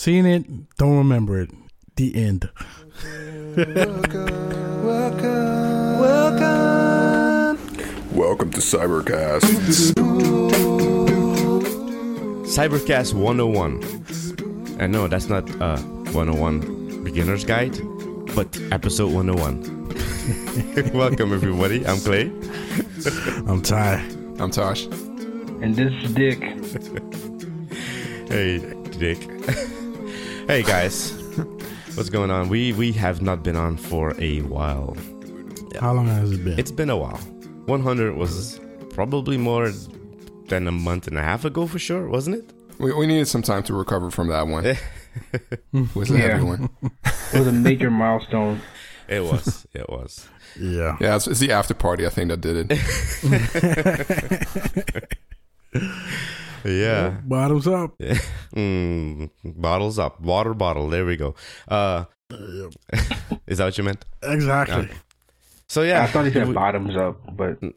Seen it, don't remember it. The end. Welcome to Cybercast. Cybercast 101. And no, that's not uh 101 beginner's guide, but episode 101. Welcome everybody. I'm Clay. I'm tired. I'm Tosh. And this is Dick. Hey, Dick. hey guys. What's going on? We we have not been on for a while. How long has it been? It's been a while. 100 was probably more than a month and a half ago for sure, wasn't it? We, we needed some time to recover from that one. It was a Yeah. heavy one. It was a major milestone. It was. It was. yeah. Yeah, it's, it's the after party, I think, that did it. Yeah. Bottoms up. Mm, bottles up. Water bottle. There we go. Uh Is that what you meant? Exactly. So yeah. I thought he said we- bottoms up, but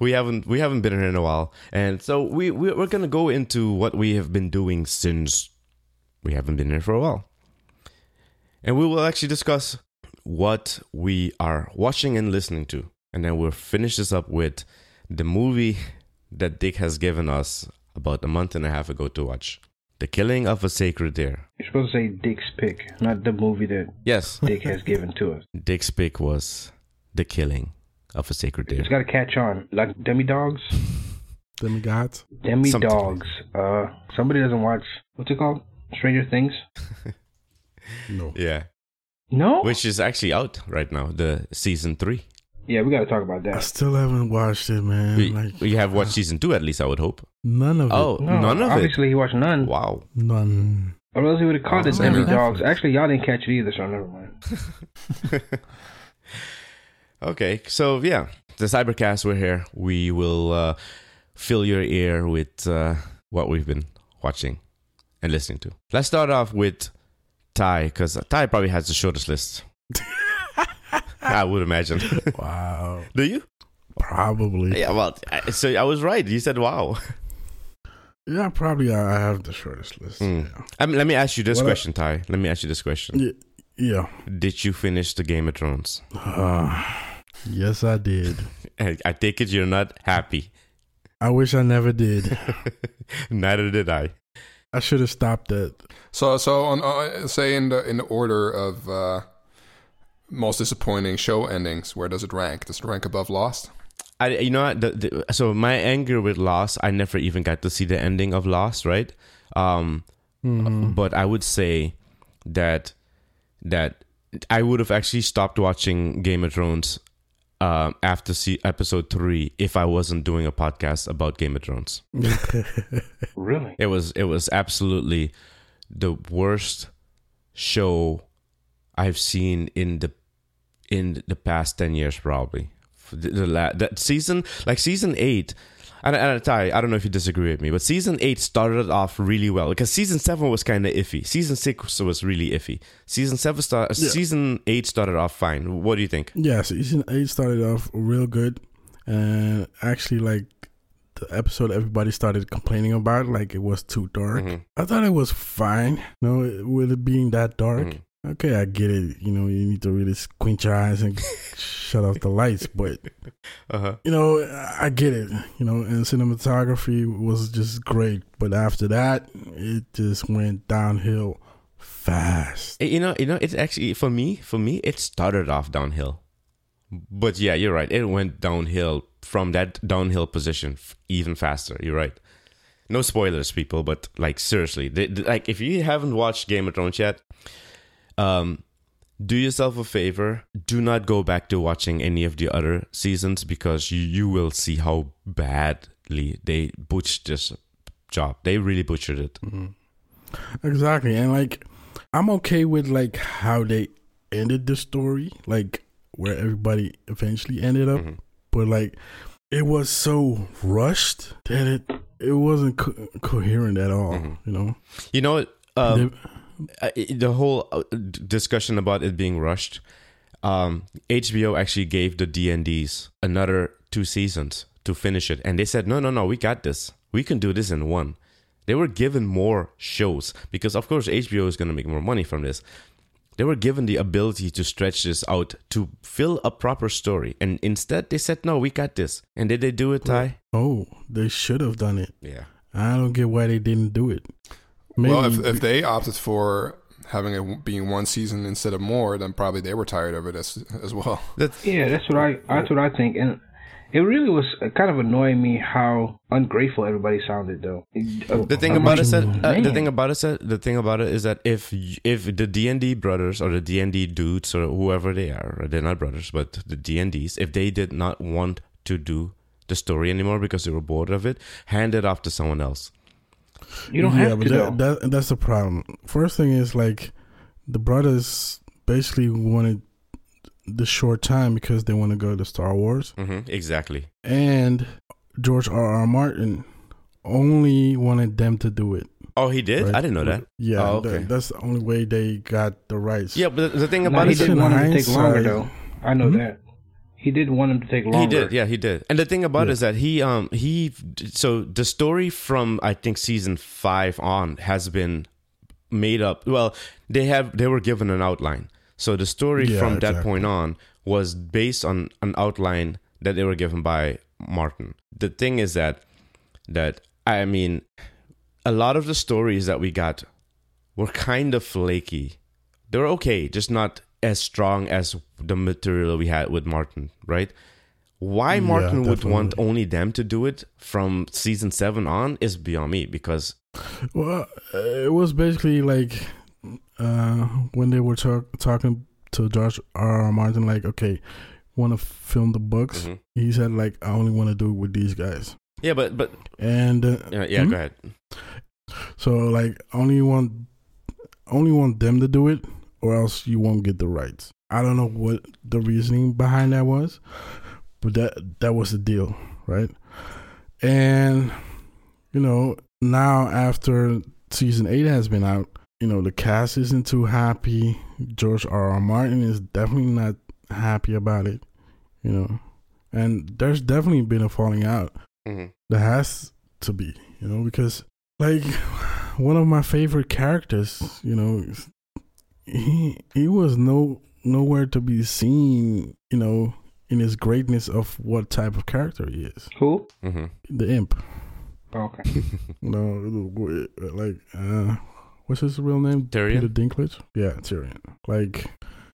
we haven't we haven't been here in a while, and so we, we we're gonna go into what we have been doing since we haven't been here for a while, and we will actually discuss what we are watching and listening to, and then we'll finish this up with the movie that Dick has given us about a month and a half ago to watch, "The Killing of a Sacred Deer." you're supposed to say Dick's pick, not the movie that Yes, Dick has given to us. Dick's pick was "The Killing of a Sacred Deer." It's got to catch on. Like demi dogs? Demigods. Demi Something like dogs. Uh, somebody doesn't watch, what's it called? Stranger Things? No. Yeah, No? which is actually out right now, the season three. Yeah, we got to talk about that. I still haven't watched it, man. We, like you have watched season two at least, I would hope. none of Oh, it. No, none of it. obviously he watched none. Wow. None. Or else he would have called it Same Demi dogs. Actually, y'all didn't catch it either, so never mind. Okay, so yeah, the Cybercast, we're here. We will uh, fill your ear with uh, what we've been watching and listening to. Let's start off with Ty, because Ty probably has the shortest list. I would imagine. Wow. Do you? Probably. Yeah, well, I- so I was right. You said wow. Yeah, probably I I have the shortest list. Mm. Um, let me ask you this What I- question, Ty. Let me ask you this question. Yeah. yeah. Did you finish the Game of Thrones? Uh, yes, I did. I I take it you're not happy. I wish I never did. Neither did I. I should have stopped it. So, so on, uh, say in the in the order of uh, most disappointing show endings, where does it rank? Does it rank above Lost? I, you know, the, the, so my anger with Lost, I never even got to see the ending of Lost, right? Um, Mhm. But I would say that that I would have actually stopped watching Game of Thrones um, after see episode three if I wasn't doing a podcast about Game of Thrones. Really? It was it was absolutely the worst show I've seen in the in the past ten years, probably. The, the la- that season, like season eight, and, and Ty, I don't know if you disagree with me, but season eight started off really well because season seven was kind of iffy. Season six was really iffy. Season seven start, Yeah. season eight started off fine. What do you think? Yeah, season eight started off real good, and actually, like the episode everybody started complaining about, like it was too dark. Mhm. I thought it was fine, you know, with it being that dark. Mhm. Okay, I get it. You know, you need to really squint your eyes and shut off the lights, but Uh-huh. you know, I get it. You know, and cinematography was just great, but after that, it just went downhill fast. You know, you know, it's actually for me. For me, it started off downhill, but yeah, you're right. It went downhill from that downhill position even faster. You're right. No spoilers, people, but like seriously, the, the- like if you haven't watched Game of Thrones yet, um, do yourself a favor. Do not go back to watching any of the other seasons because you you will see how badly they butchered this job. They really butchered it. Exactly. And like I'm okay with like how they ended the story, like where everybody eventually ended up, Mhm. but like it was so rushed that it it wasn't co- coherent at all, Mhm. you know. You know, what, um, They- the whole uh, discussion about it being rushed um hbo actually gave the dnds another two seasons to finish it and they said no no no we got this we can do this in one They were given more shows because, of course, HBO is going to make more money from this. They were given the ability to stretch this out to fill a proper story, and instead they said, "No, we got this." And did they do it, Ty? Oh, they should have done it. Yeah. I don't get why they didn't do it. Well, if, if they opted for having it being one season instead of more, then probably they were tired of it as as well. That's, Yeah, that's what I that's what I think, and it really was kind of annoying me how ungrateful everybody sounded though. the thing I'm about like, it said, uh, the thing about it said, the thing about it is that if if the D and D brothers or the D and D dudes or whoever they are, they're not brothers, but the D and Ds, if they did not want to do the story anymore because they were bored of it, hand it off to someone else. You don't yeah, have but to that, though. that that's the problem. First thing is like the brothers basically wanted the short time because they want to go to Star Wars, Mm-hmm, Exactly. and George R. R. Martin only wanted them to do it. Oh, he did. right? I didn't know that. Yeah, Oh, that- okay. that's the only way they got the rights. Yeah, but the, the thing No, about he it, But didn't want him to take longer though. I know Hmm? that. He did want him to take longer. He did, yeah, he did. And the thing about Yeah. is that he, um, he, so the story from I think season five on has been made up. Well, they have they were given an outline. So the story Yeah, from that point on was based on an outline that they were given by Martin. The thing is that that I mean, a lot of the stories that we got were kind of flaky. They were okay, just not as strong as the material we had with Martin, right? Why Yeah, Martin would want only them to do it from season seven on is beyond me because Well, it was basically like uh, when they were talk- talking to George R. R. Martin, like, okay, want to film the books? Mhm. He said, like, I only want to do it with these guys. yeah, but but And uh, yeah, yeah Hmm? go ahead. so, like, only want only want them to do it, or else you won't get the rights. I don't know what the reasoning behind that was, but that that was the deal, right? And you know, now after season eight has been out, you know, the cast isn't too happy. George R. R. Martin is definitely not happy about it, you know, and there's definitely been a falling out. Mhm. There has to be, you know, because like one of my favorite characters, you know, he he was no nowhere to be seen, you know, in his greatness of what type of character he is. Who? Mhm. The imp. Okay. You know, like uh what's his real name? Tyrion? Peter Dinklage? Yeah, Tyrion. Like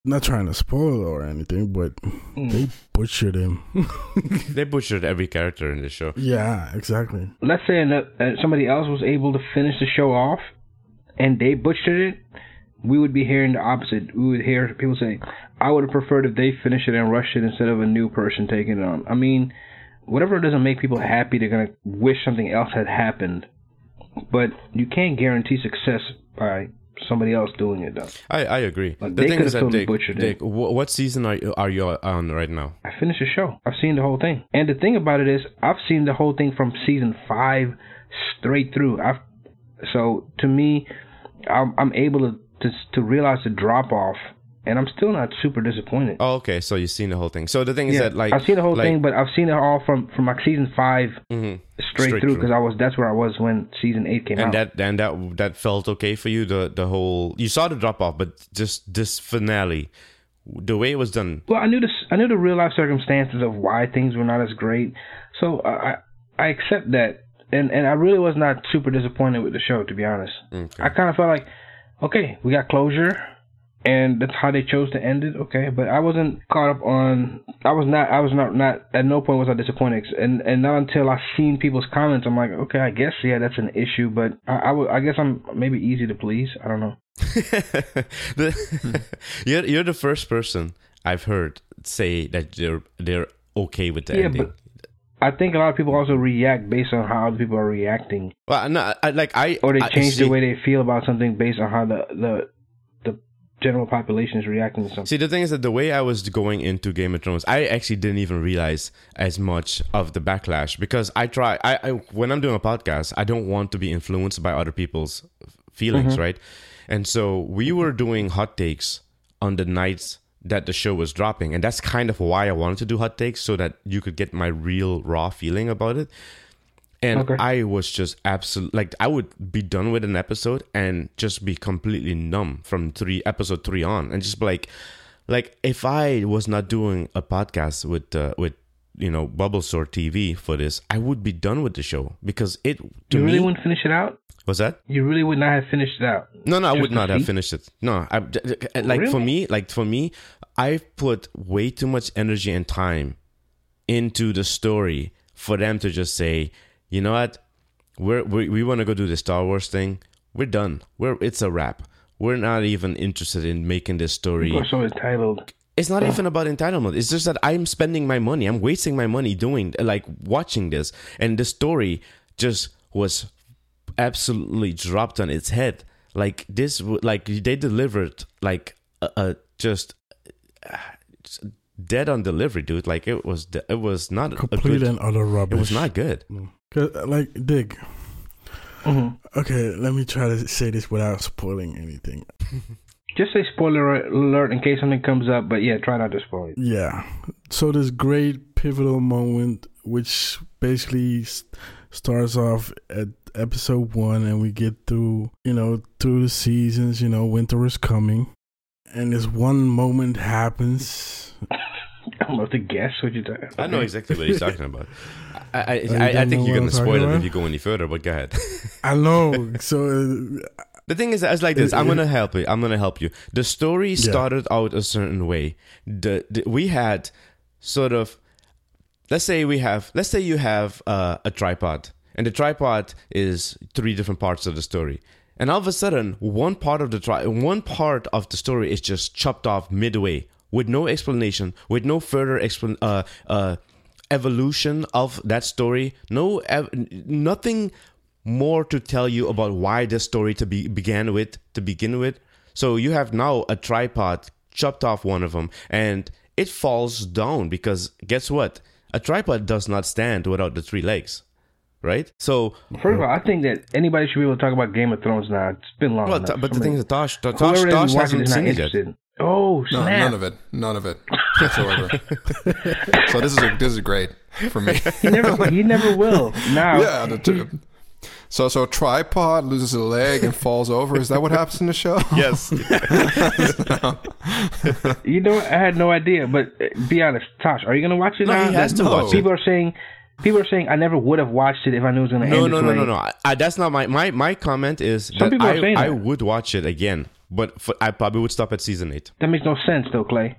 not trying to spoil or anything, but Mm. they butchered him. They butchered every character in the show. yeah, exactly. Let's say that uh, somebody else was able to finish the show off, and they butchered it. We would be hearing the opposite. We would hear people say, "I would have preferred if they finished it and rushed it instead of a new person taking it on." I mean, whatever doesn't make people happy, they're gonna wish something else had happened. But you can't guarantee success by somebody else doing it, though. I, I agree. Like, the they thing is that Dick, Dick what season are you, are you on right now? I finished the show. I've seen the whole thing. And the thing about it is, I've seen the whole thing from season five straight through. I've so to me, I'm, I'm able to, to to realize the drop off, and I'm still not super disappointed. Oh, okay. So you've seen the whole thing. So the thing is that like I've seen the whole like, thing, but I've seen it all from from like season five mhm. straight, Straight through because I was that's where I was when season eight came and out. that and that that felt okay for you. The the whole you saw the drop off, but just this finale, the way it was done. Well, I knew the I knew the real life circumstances of why things were not as great, so I I accept that, and and I really was not super disappointed with the show to be honest. Okay. I kind of felt like, okay, we got closure, and that's how they chose to end it. Okay, but I wasn't caught up on. I was not. I was not. Not at no point was I disappointed, and and not until I seen people's comments, I'm like, okay, I guess yeah, that's an issue, but I I, would- I guess I'm maybe easy to please. I don't know. the, you're you're the first person I've heard say that they're they're okay with the Yeah, ending. but I think a lot of people also react based on how other people are reacting. well, no, I, like I or they I change see- the way they feel about something based on how the the the general population is reacting to something. See, the thing is that the way I was going into Game of Thrones, I actually didn't even realize as much of the backlash because I try. I, I when I'm doing a podcast, I don't want to be influenced by other people's feelings, mm-hmm. right? And so we were doing hot takes on the nights that the show was dropping, and that's kind of why I wanted to do hot takes so that you could get my real raw feeling about it. and Okay. I was just absolute like I would be done with an episode and just be completely numb from three episode three on, and just be like, like if I was not doing a podcast with uh, with you know Bubble Store TV for this, I would be done with the show because it to You really me wouldn't finish it out? Was that You really would not have finished it out. no, no, I would not have finished it. No, I like for me, like for me, I put way too much energy and time into the story for them to just say, you know what, we're, we we want to go do the Star Wars thing. We're done. We're it's a wrap. We're not even interested in making this story. People are so entitled. It's not even about entitlement. It's just that I'm spending my money. I'm wasting my money doing like watching this, and the story just was absolutely dropped on its head. Like this, like they delivered like a, a just uh, just dead on delivery, dude. Like it was, it was not a Complete good. and utter rubbish. It was not good. like Dig. Mhm. Okay, let me try to say this without spoiling anything. Just say spoiler alert in case something comes up, but yeah, try not to spoil it. Yeah. So this great pivotal moment, which basically s- starts off at episode one, and we get through, you know, through the seasons. You know, winter is coming, and this one moment happens. I don't know to guess what you're talking I know exactly what he's talking about. I, I, I, I think you're gonna spoil talking it if you go any further. But go ahead. I know. so uh, The thing is, it's like this. I'm gonna help you. I'm gonna help you. The story Yeah. started out a certain way. The, the we had sort of, let's say we have, let's say you have uh, a tripod, and the tripod is three different parts of the story. And all of a sudden, one part of the tri- one part of the story is just chopped off midway with no explanation, with no further explan- uh, uh, evolution of that story. No, ev- nothing more to tell you about why this story to be began with to begin with. So you have now a tripod chopped off one of them, and it falls down because guess what? A tripod does not stand without the three legs, right? So, First of all, I think that anybody should be able to talk about Game of Thrones now. It's been long well, enough. t- but I the thing is, Tosh, Tosh, whoever Tosh is hasn't seen it yet. interested. Oh No, none of it. None of it whatsoever. so this is a, this is great for me. He never, he never will. Now, yeah. The two. So so a tripod loses a leg and falls over. Is that what happens in the show? Yes. you know, I had no idea. But uh, be honest, Tosh, are you gonna watch it No, now? he has to No. watch it. People are saying, people are saying, I never would have watched it if I knew it was gonna No, end no, this no, way. no, no. I, I, that's not my my my comment. Is Some that people are I saying I that. would watch it again, but for, I probably would stop at season eight. That makes no sense, though, Clay.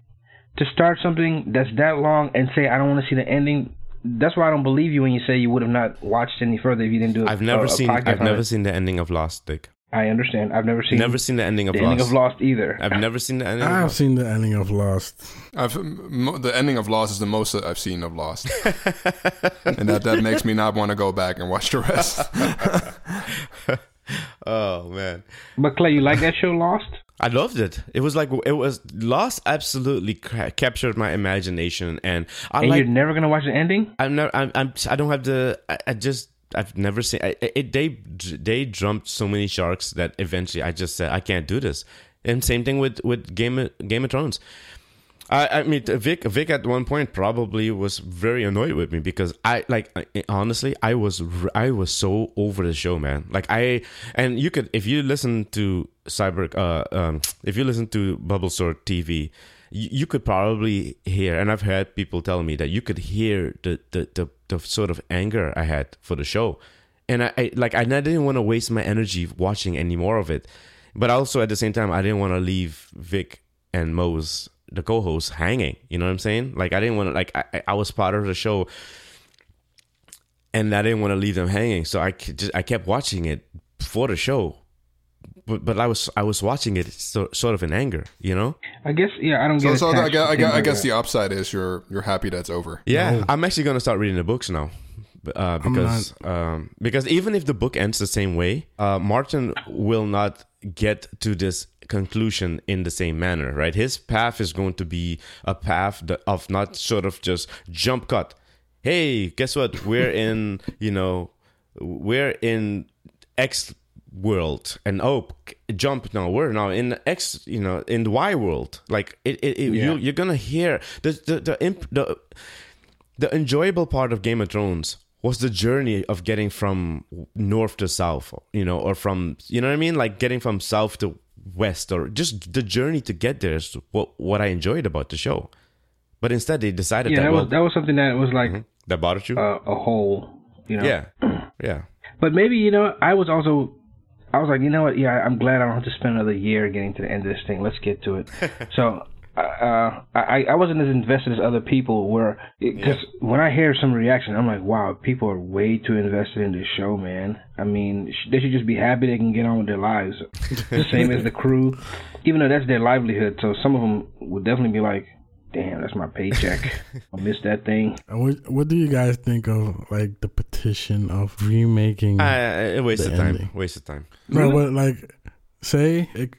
To start something that's that long and say I don't want to see the ending. That's why I don't believe you when you say you would have not watched any further if you didn't do. a- I've never a, a seen I've never it. seen the ending of Lost, Dick. I understand. I've never seen. Never seen the ending of the Lost. ending of Lost either. I've never seen the ending. of I've Lost. seen the ending of Lost. I've, mo- the ending of Lost is the most that I've seen of Lost, and that that makes me not want to go back and watch the rest. Oh man, But Clay, you like that show, Lost? I loved it. It was like it was Lost. Absolutely ca- captured my imagination, and I And like. you're never gonna watch the ending? I'm never. I'm, I'm. I don't have the. I, I just. I've never seen. I, it, they they jumped so many sharks that eventually I just said I can't do this. And same thing with with Game of, Game of Thrones. I, I mean, Vic Vic at one point probably was very annoyed with me because I like I- honestly I was I was so over the show, man. Like I and you could if you listen to Cyber uh um if you listen to Bubble Store TV, you, you could probably hear and I've heard people tell me that you could hear the the the, the sort of anger I had for the show, and I, I like I didn't want to waste my energy watching any more of it, but also at the same time I didn't want to leave Vic and Mose the co-host hanging. You know what I'm saying? Like I didn't want to like I, I was part of the show, and I didn't want to leave them hanging. So I just I kept watching it for the show, but but I was I was watching it so, sort of in anger. You know? I guess yeah. I don't get. so I guess, I guess, I guess the upside is you're you're happy that's over. Yeah, I'm actually gonna start reading the books now. Uh, because um, because even if the book ends the same way, uh, Martin will not get to this conclusion in the same manner, right? His path is going to be a path that, of not sort of just jump cut. Hey, guess what? We're in you know we're in X world and oh jump now we're now in X you know in the Y world like it, it, it you, you're gonna hear the the the, imp, the the enjoyable part of Game of Thrones was the journey of getting from north to south, you know, or from you know what I mean, like getting from south to west, or just the journey to get there is what what I enjoyed about the show. But instead, they decided Yeah, that, that well, was that was something that was like Mhm. that bothered you. uh, a whole, you know. yeah, yeah. But maybe you know, I was also, I was like, you know what? Yeah, I'm glad I don't have to spend another year getting to the end of this thing. Let's get to it. so, uh, I I wasn't as invested as other people were because when I hear some reaction, I'm like, wow, people are way too invested in this show, man. I mean, they should just be happy they can get on with their lives. the same as the crew, even though that's their livelihood. So some of them would definitely be like, damn, that's my paycheck. I missed that thing. What What do you guys think of like the petition of remaking? Uh, a waste The of time. ending. Waste of time. no, but like say it,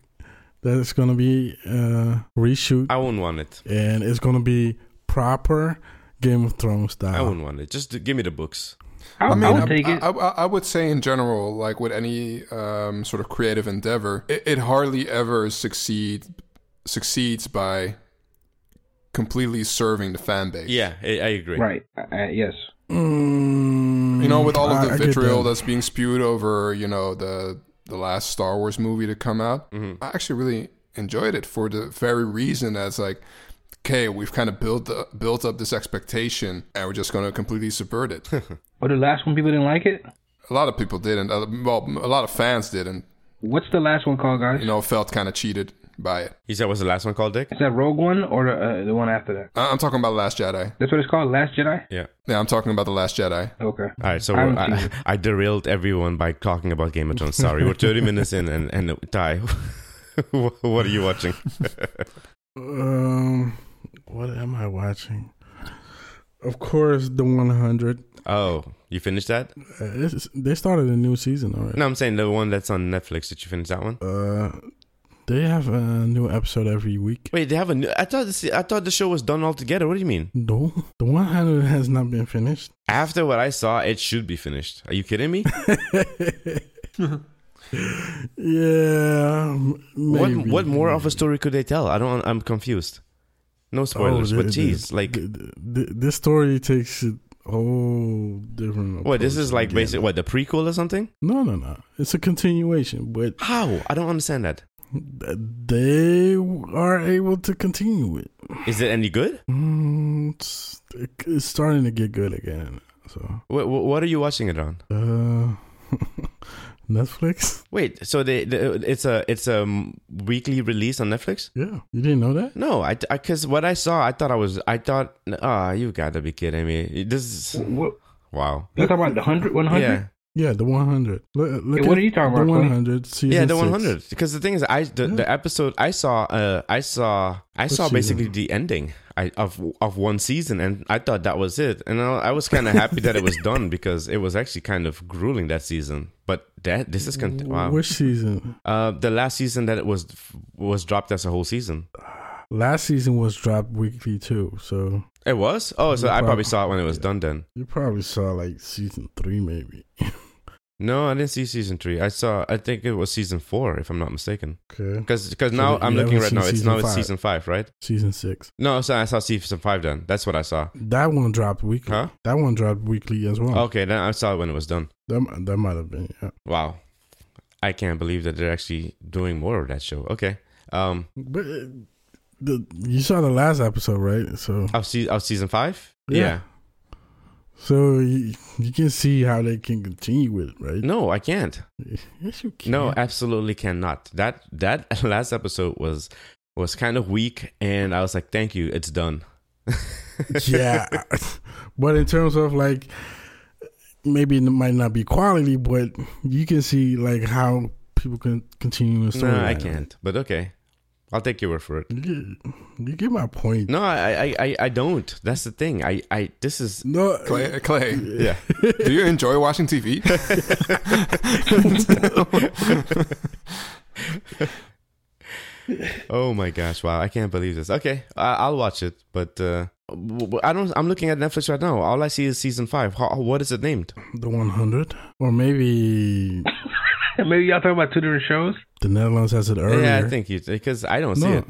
that it's gonna be a reshoot I wouldn't want it. and it's gonna be proper Game of Thrones style. I wouldn't want it. Just give me the books. I, I mean, I would I, take it. I, I, I would say in general, like with any um, sort of creative endeavor, it, it hardly ever succeed succeeds by completely serving the fan base. Yeah, I, I agree. right. Uh, yes. Mm, You know, with all of the I vitriol that. that's being spewed over, you know, the the last Star Wars movie to come out, Mm-hmm. I actually really enjoyed it for the very reason as like, okay, we've kind of built the, built up this expectation, and we're just going to completely subvert it. Or the last one, people didn't like it. a lot of people didn't. Uh, well, a lot of fans didn't. What's the last one called, guys? You know, felt kind of cheated by it. You said what's the last one called, Dick? Is that Rogue One or the, uh, the one after that? I- I'm talking about the Last Jedi. That's what it's called, Last Jedi. Yeah. Yeah, I'm talking about the Last Jedi. Okay. All right, so I I. I derailed everyone by talking about Game of Thrones. Sorry, we're 30 minutes in, and and Ty, what are you watching? Um, what am I watching? Of course, the 100. Oh, you finished that? Uh, it's, they started a new season already. No, I'm saying the one that's on Netflix. Did you finish that one? Uh, they have a new episode every week. Wait, they have a new. I thought this, I thought the show was done altogether. What do you mean? No, the 100 has not been finished. After what I saw, it should be finished. Are you kidding me? Yeah. m- what what more of a story could they tell? I don't. I'm confused. No oh, spoilers, Oh, but the- geez, the- like the- this story takes a whole different. what? This is like again. basically what the prequel or something? No, no, no. It's a continuation, but How? I don't understand that. They are able to continue it. Is it any good? Mm, it's, it's starting to get good again. So, What, what are you watching it on? uh, Netflix. Wait, so they, the it's a it's a weekly release on Netflix? Yeah, you didn't know that? No, I because what I saw, I thought I was, I thought, ah, you gotta be kidding me. This is What? wow. You talking about the hundred, one hundred? Yeah, Yeah, the 100. Look, look Yeah, what are you talking the about, Clay? 100 season yeah, the six. one hundred. Because the thing is, I the, Yeah. the episode I saw, uh, I saw, I saw season? basically the ending I, of of one season, and I thought that was it, and I, I was kind of happy that it was done because it was actually kind of grueling that season. But that this is con- wow. Which season? Uh, the last season that it was was dropped as a whole season. Last season was dropped weekly too, so It was. Oh, so No I probably problem. saw it when it was done then. you probably saw like season three, maybe. No, I didn't see season three. I saw. I think it was season four, if I'm not mistaken. Okay, Because because So now I'm looking right now. It's season now it's season five, right? season six. No, so I saw season five then. That's what I saw. That one dropped weekly. Huh? That one dropped weekly as well. Okay, then I saw it when it was done. That that might have been. Yeah. Wow, I can't believe that they're actually doing more of that show. Okay, um, But uh, the you saw the last episode, right? So of, se- of season five. Yeah. yeah. So you, you can see how they can continue with it, right? No, I can't. Yes, you can. No, absolutely cannot. That that last episode was was kind of weak, and I was like, "Thank you, it's done." yeah, but in terms of like, maybe it might not be quality, but you can see like how people can continue the no, story. I can't. But okay, I'll take your word for it. You get, you get my point. No, I, I, I, I don't. That's the thing. I, I, this is. No, Clay, Clay Yeah. do you enjoy watching TV? Oh my gosh! Wow, I can't believe this. Okay, I, I'll watch it, but uh, w- w- I don't. I'm looking at Netflix right now. All I see is season five. How, what is it named? the 100, or maybe Maybe y'all talking about two different shows. the Netherlands has it earlier. Yeah, I think you because I don't see no, it.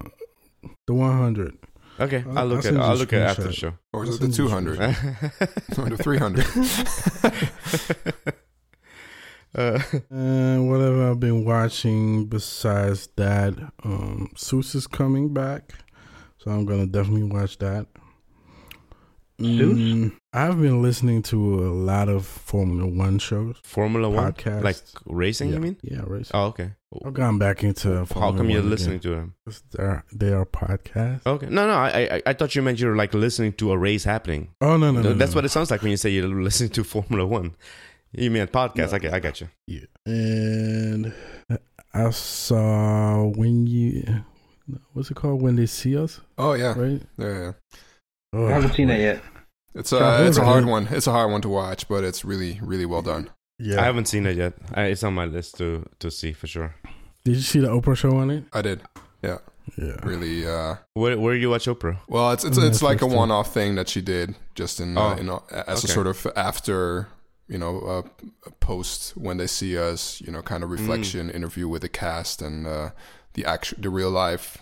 the 100. Okay, I'll- I'll look at I'll look at after the show. Or is I'll it the send you a 200 or the 300? uh, And whatever I've been watching besides that, um, Suits is coming back, so I'm gonna definitely watch that. Suits? Mm, I've been listening to a lot of Formula One shows, Formula One, podcasts, like racing. yeah, You mean? Yeah, racing. Oh, okay. I've gone back into How Formula come you're One listening again. to them? They're they are podcasts. Okay, no, no. I, I I thought you meant you're like listening to a race happening. Oh no no, no That's no, what it sounds like when you say you're listening to Formula One. You mean podcast? No. I get, I got you. Yeah, and I saw when you what's it called when they see us, Oh, yeah. right? Yeah, yeah. Oh, I haven't seen that yet. It's Yeah, a, it's a hard one. It's a hard one to watch, but it's really, really well done. Yeah, I haven't seen it yet. I, it's on my list to to see for sure. Did you see the Oprah show on it? I did. Yeah. Yeah. Really, uh, Where where you watch Oprah? well, it's it's it's like a one-off thing that she did just in, uh, Oh, in uh, as a sort of after, you know, uh, a post when they see us, you know, kind of reflection interview with the cast and uh, the actual, the real life,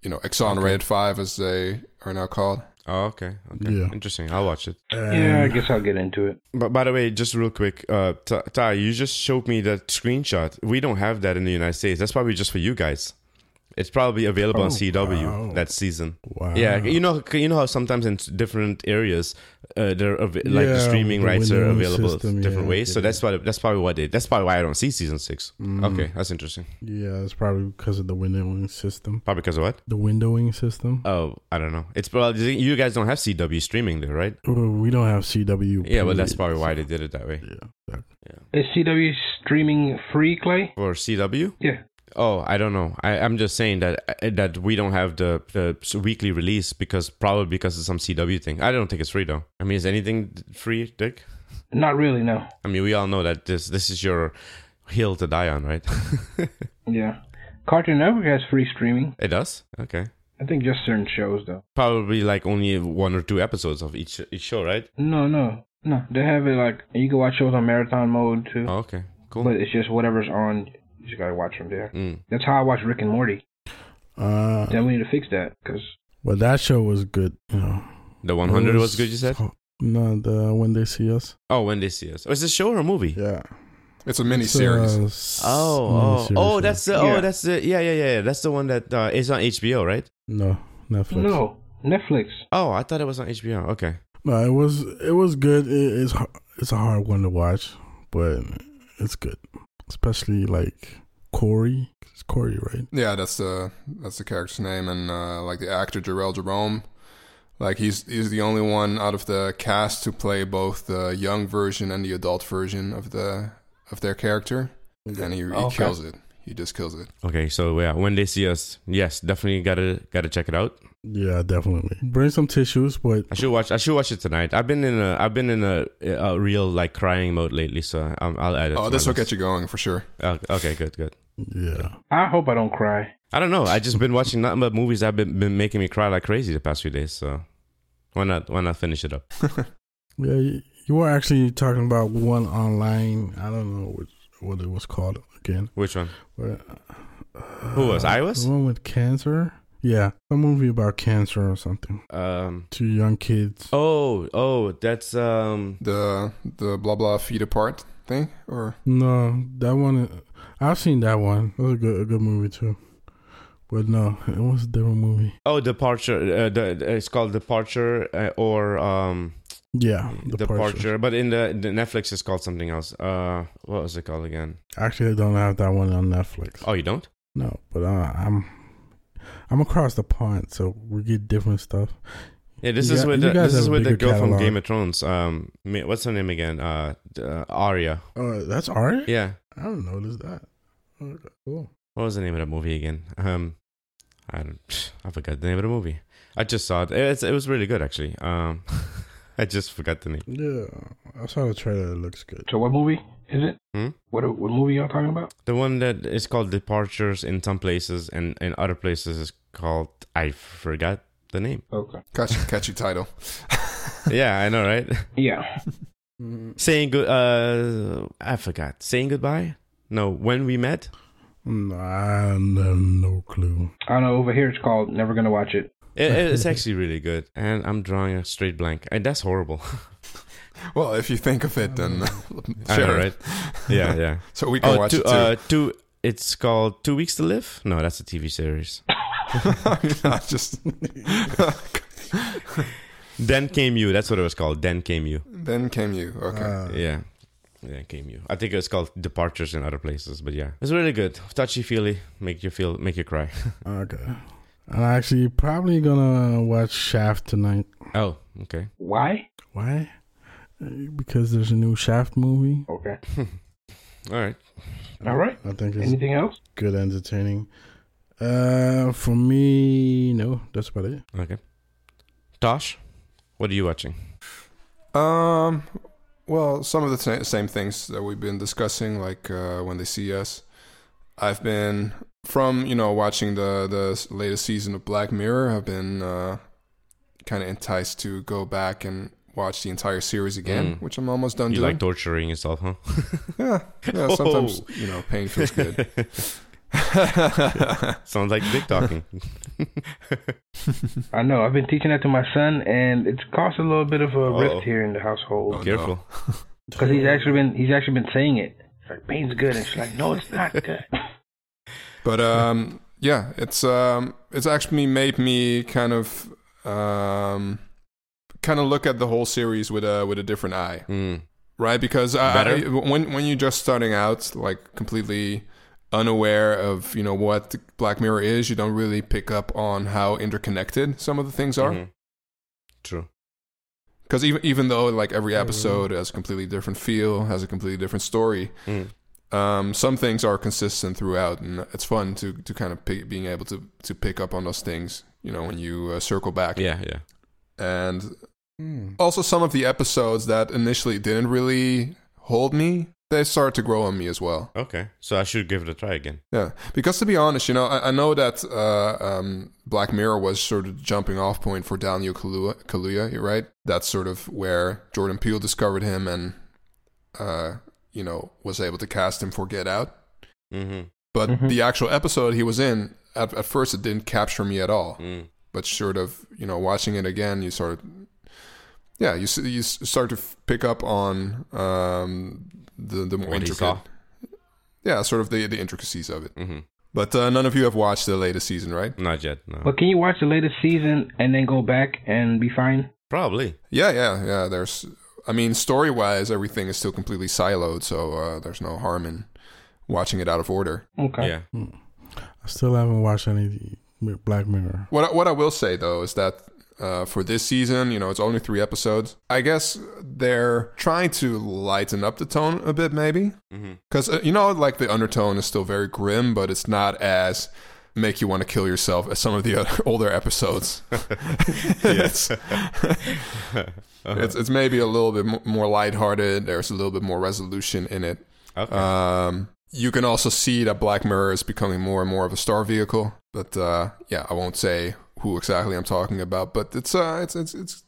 you know, exonerated five as they are now called. Oh, okay, okay, Yeah. interesting. I'll watch it. Yeah, I guess I'll get into it. But by the way, just real quick, uh, Ty, Ty, you just showed me that screenshot. We don't have that in the United States. That's probably just for you guys. It's probably available on Oh, CW wow. that season. Wow. Yeah, you know, you know how sometimes in different areas, uh, they're av- like the streaming the rights are available system, different yeah, ways. So that's why that's probably why they that's probably why I don't see season six. Mm. Okay, that's interesting. Yeah, it's probably because of the windowing system. Probably because of what? The windowing system. Oh, I don't know. It's probably you guys don't have CW streaming there, right? We don't have CW. Yeah, but that's probably why they did it that way. Yeah. Is CW streaming free, Clay? For CW? Yeah. Oh, I don't know. I, I'm just saying that uh, that we don't have the, the weekly release because probably because of some CW thing. I don't think it's free though. I mean, is anything free, Dick? Not really, no. I mean, we all know that this this is your hill to die on, right? Yeah. Cartoon Network has free streaming. it does. Okay. I think just certain shows, though. Probably like only one or two episodes of each each show, right? No, no. No, they have it like, you can watch shows on marathon mode, too. Oh, okay. Cool. But it's just whatever's on, you just gotta watch from there. Mm. That's how I watch Rick and Morty. Uh, Then we need to fix that, because Well, that show was good. You know, The 100 It was good. You said. No, the when they see us. Oh, when they see us. Oh, is it a show or a movie? Yeah. It's a mini series. a s- Oh, oh, miniseries, oh, that's the, Yeah. oh, that's the, yeah, yeah, yeah. That's the one that uh, is on HBO, right? no Netflix. no, Netflix. Oh, I thought it was on HBO. Okay. No, it was it was good. It, it's it's a hard one to watch, but it's good. Especially like Corey. It's Corey, right? Yeah, that's the that's the character's name, and uh, like the actor Jharrel Jerome, like he's he's the only one out of the cast to play both the young version and the adult version of the of their character, and he, he Okay. kills it. He just kills it. Okay, so yeah, when they see us, yes, definitely gotta gotta check it out. Yeah, definitely. Bring some tissues, but I should watch. I should watch it tonight. I've been in a I've been in a, a real like crying mode lately, so um, I'll add it. Oh, to this my will get you going for sure. Oh, okay, good, good. yeah. I hope I don't cry. I don't know. I just been watching nothing but movies that have been, been making me cry like crazy the past few days. So why not why not finish it up? Yeah, you, you were actually talking about one online. I don't know which, what it was called again. Which one? But, Who was? I was? The one with cancer. Yeah, a movie about cancer or something. Um. Two young kids. Oh, oh, that's um. The the blah blah feet apart thing, or No, that one. I've seen that one. It was a good, a good movie too. But no, it was a different movie. Oh, departure. Uh, the, it's called departure uh, or um Yeah, departure. But in the, the Netflix, it's called something else. Uh, what was it called again? Actually, I don't have that one on Netflix. Oh, you don't? No, but uh, I'm I'm across the pond, so we get different stuff. Yeah, this You is gu- with the, this is with the bigger girl from. Game of Thrones. Um, what's her name again? Uh, uh Arya. Oh, that's Ari. Yeah. I don't notice that. Okay, cool. What was the name of the movie again? Um, I don't. I forgot the name of the movie. I just saw it. It's, it was really good actually. Um, I just forgot the name. Yeah, I saw the trailer. It looks good. So what movie is it? Hmm? What what movie y'all talking about? The one that is called Departures in some places, and in other places is called I forgot the name. Okay. catchy catchy title. yeah, I know, right? Yeah. Saying good. Uh, I forgot. Saying goodbye. No, when we met. No, I have no clue. I don't know. Over here, it's called Never Gonna Watch It. It, it's actually really good, and I'm drawing a straight blank. And that's horrible. Well, if you think of it, then I share know, right? Yeah, yeah. So we can Oh, watch two, it too. uh, two. It's called Two Weeks to Live. No, that's a TV series. Yeah, just Then came you. That's what it was called. Then came you. then came you. Okay. Uh, Yeah. Then came you. I think it was called Departures in other places, but yeah, it's really good. Touchy feely, make you feel, make you cry. okay. I'm actually probably gonna watch Shaft tonight. Oh, okay. Why? Why? Because there's a new Shaft movie. Okay. All right. All right. I think it's Anything else? good, entertaining. Uh, for me, no, that's about it. Okay. Tosh, what are you watching? Um, well, some of the sa- same things that we've been discussing, like uh, when they see us. I've been from you know watching the the latest season of Black Mirror. I've been uh, kind of enticed to go back and watch the entire series again, Mm. which I'm almost done You doing. like torturing yourself, huh? yeah, yeah. Sometimes Oh. you know pain feels good. Sounds like big talking. I know. I've been teaching that to my son, and it's caused a little bit of a Uh-oh. rift here in the household Oh. Careful. because he's actually been he's actually been saying it. It's like pain's good, and she's like, no, it's not good. But um, yeah, it's um, it's actually made me kind of um, kind of look at the whole series with a with a different eye, Mm. right? Because I, I, when when you're just starting out, like completely unaware of you know what Black Mirror is, you don't really pick up on how interconnected some of the things are. Mhm. True. Because even even though like every episode has a completely different feel, has a completely different story, Mm. um, some things are consistent throughout, and it's fun to to kind of pick, being able to to pick up on those things. You know, when you uh, circle back, Yeah, yeah. and also some of the episodes that initially didn't really hold me, they started to grow on me as well. Okay. So I should give it a try again. Yeah, because to be honest, you know, I, I know that uh, um, Black Mirror was sort of the jumping off point for Daniel Kaluuya, Kaluuya, you're right? That's sort of where Jordan Peele discovered him and, uh, you know, was able to cast him for Get Out. Mm-hmm. But Mhm. the actual episode he was in, at, at first, it didn't capture me at all. Mm. But sort of, you know, watching it again, you sort of, yeah, you s- you start to f- pick up on um, the the more What intricate, yeah, sort of the the intricacies of it. Mm-hmm. But uh, none of you have watched the latest season, right? Not yet. No. But can you watch the latest season and then go back and be fine? Probably. Yeah, yeah, yeah. There's, I mean, story wise, everything is still completely siloed, so uh, there's no harm in watching it out of order. Okay. Yeah. I still haven't watched any Black Mirror. What I- what I will say though is that uh, for this season, you know, it's only three episodes. I guess they're trying to lighten up the tone a bit, maybe, Mm-hmm. because uh, you know, like the undertone is still very grim, but it's not as make you want to kill yourself as some of the other older episodes. it's, it's it's maybe a little bit mo- more lighthearted. There's a little bit more resolution in it. Okay. Um, you can also see that Black Mirror is becoming more and more of a star vehicle. But uh, yeah, I won't say who exactly I'm talking about. But it's uh, it's it's it's,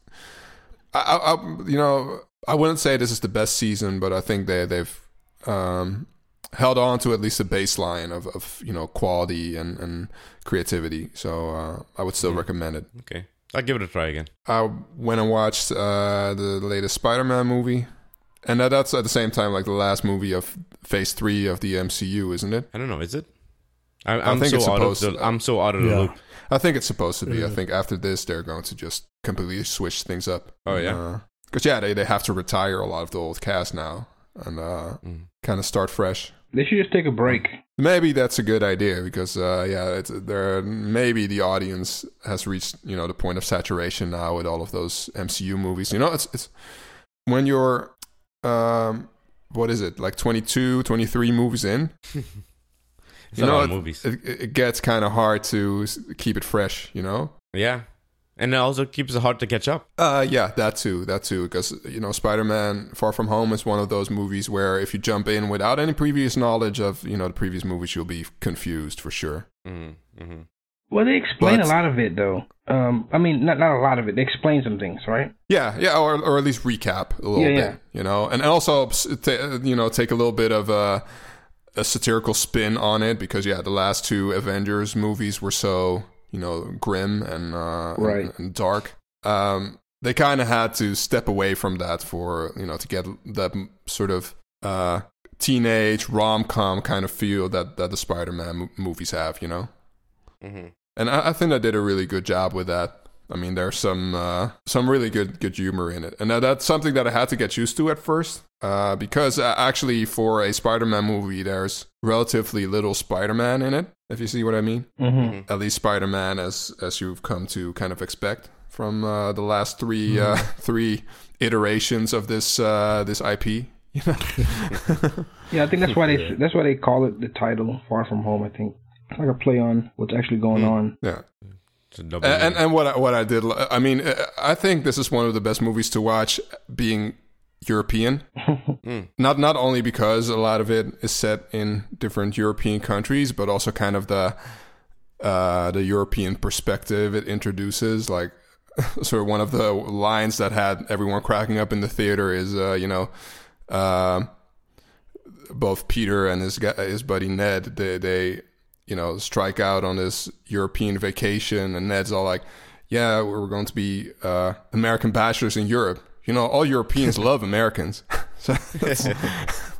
I, I, I you know, I wouldn't say this is the best season, but I think they they've um, held on to at least a baseline of, of you know quality and and creativity. So uh, I would still Mm. recommend it. okay. I'll give it a try again. I went and watched uh, the latest Spider-Man movie, and that, that's at the same time like the last movie of Phase Three of the MCU, isn't it? I don't know. Is it? I, I I'm think so it's out of supposed the. to- I'm so out of the Yeah. loop. I think it's supposed to be. I think after this, they're going to just completely switch things up. Oh, yeah? because yeah, they they have to retire a lot of the old cast now and uh, Mm. kind of start fresh. They should just take a break. Maybe that's a good idea because uh, yeah, it's, there maybe the audience has reached you know the point of saturation now with all of those MCU movies. You know, it's it's when you're um, what is it like 22, 23 movies in, It's You know, lot of movies. it, it gets kind of hard to keep it fresh. You know. yeah, and it also keeps it hard to catch up. Uh, yeah, that too, that too, because you know, Spider-Man: Far From Home is one of those movies where if you jump in without any previous knowledge of you know the previous movies, you'll be confused for sure. Mm-hmm. Mm-hmm. Well, they explain But- a lot of it though. Um, I mean, not not a lot of it. They explain some things, right? Yeah, yeah, or or at least recap a little Yeah, bit, yeah. you know, and also s- you know take a little bit of a, a satirical spin on it because yeah, the last two Avengers movies were so you know, grim and uh, Right. and, and dark. Um, they kind of had to step away from that for you know to get that sort of uh, teenage rom com kind of feel that that the Spider Man mo- movies have. You know. Mhm. And I, I think I did a really good job with that. I mean, there's some uh, some really good good humor in it, and that, that's something that I had to get used to at first, uh, because uh, actually for a Spider-Man movie, there's relatively little Spider-Man in it. If you see what I mean, hmm at least Spider-Man as as you've come to kind of expect from uh, the last 3 uh, three iterations of this uh, this IP. You know? Yeah, I think that's why they that's why they call it the title "Far From Home." I think it's like a play on what's actually going on. yeah. It's And, and and what I, what I did, I mean, uh, I think this is one of the best movies to watch, being European. Mm. Not not only because a lot of it is set in different European countries, but also kind of the uh, the European perspective it introduces. Like, sort of one of the lines that had everyone cracking up in the theater is, uh, you know, uh, both Peter and his guy, his buddy Ned, they they you know strike out on this European vacation, and Ned's all like, "Yeah, we're going to be uh, American bachelors in Europe." You know, all Europeans love Americans. so that's-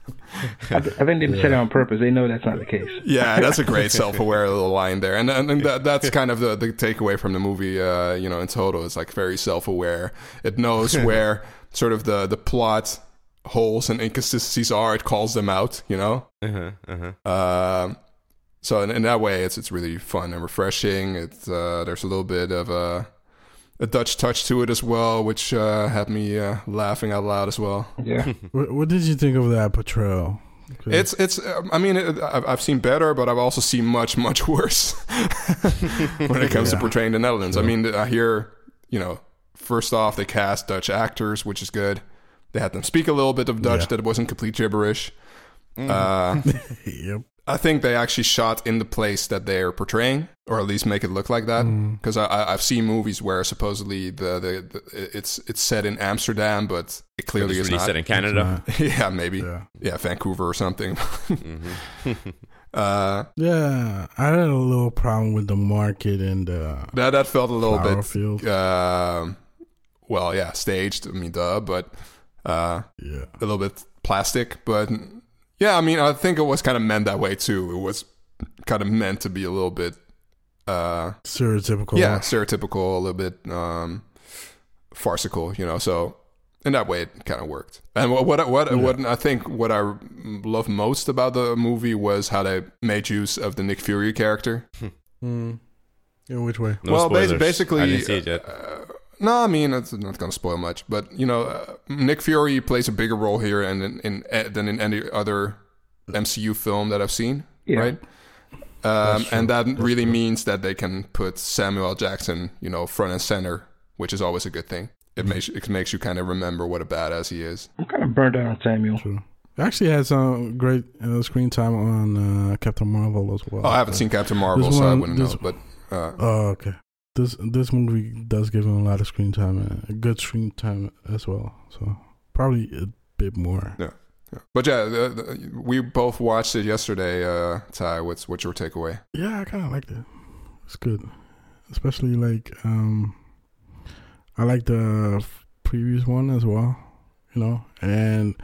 I, th- I think they said it on purpose. They know that's not the case. yeah, that's a great self-aware little line there, and and, and that, that's kind of the, the takeaway from the movie. Uh, you know, in total, it's like very self-aware. It knows where sort of the the plot holes and inconsistencies are. It calls them out. You know, Uh-huh, uh-huh. Um, so in, in that way, it's it's really fun and refreshing. It's uh, there's a little bit of a a Dutch touch to it as well, which uh, had me uh, laughing out loud as well. Yeah, What, what did you think of that portrayal? It's it's um, I mean it, I've, I've seen better, but I've also seen much much worse when it comes to portraying the Netherlands. I mean I hear you know first off they cast Dutch actors, which is good. They had them speak a little bit of Dutch Yeah. that wasn't complete gibberish. Uh, yep. I think they actually shot in the place that they're portraying, or at least make it look like that. Mm. Because I, I, I've seen movies where supposedly the, the, the it's it's set in Amsterdam, but it clearly is really not. set in Canada. yeah, maybe. Yeah. Yeah, Vancouver or something. Mhm. uh, Yeah, I had a little problem with the market and the that that felt a little bit. field. um well, yeah, staged. I mean, duh, but uh, Yeah. a little bit plastic. But yeah, I mean, I think it was kind of meant that way too. It was kind of meant to be a little bit. Uh, Stereotypical. yeah, stereotypical, a little bit um, farcical, you know. So in that way, it kind of worked. And what what what, Yeah. what I think what I love most about the movie was how they made use of the Nick Fury character. Mm. In which way? No well, spoilers. basically, I didn't see it yet. uh, no, I mean it's not going to spoil much, but you know, uh, Nick Fury plays a bigger role here and in, in, uh, than in any other MCU film that I've seen, Yeah. right? Um, and that That's really true. means that they can put Samuel Jackson, you know, front and center, which is always a good thing. It Mm-hmm. makes it makes you kind of remember what a badass he is. I'm kind of burnt out on Samuel. True. Actually, had some great uh, screen time on uh, Captain Marvel as well. Oh, I haven't seen Captain Marvel, This so I wouldn't this- know. But uh, Oh, okay. This this movie does give him a lot of screen time, uh, a good screen time as well. So probably a bit more. Yeah. but yeah, the, the, we both watched it yesterday. Uh, Ty, what's what's your takeaway? Yeah, I kind of liked it. It's good, especially like um, I like the previous one as well. You know, and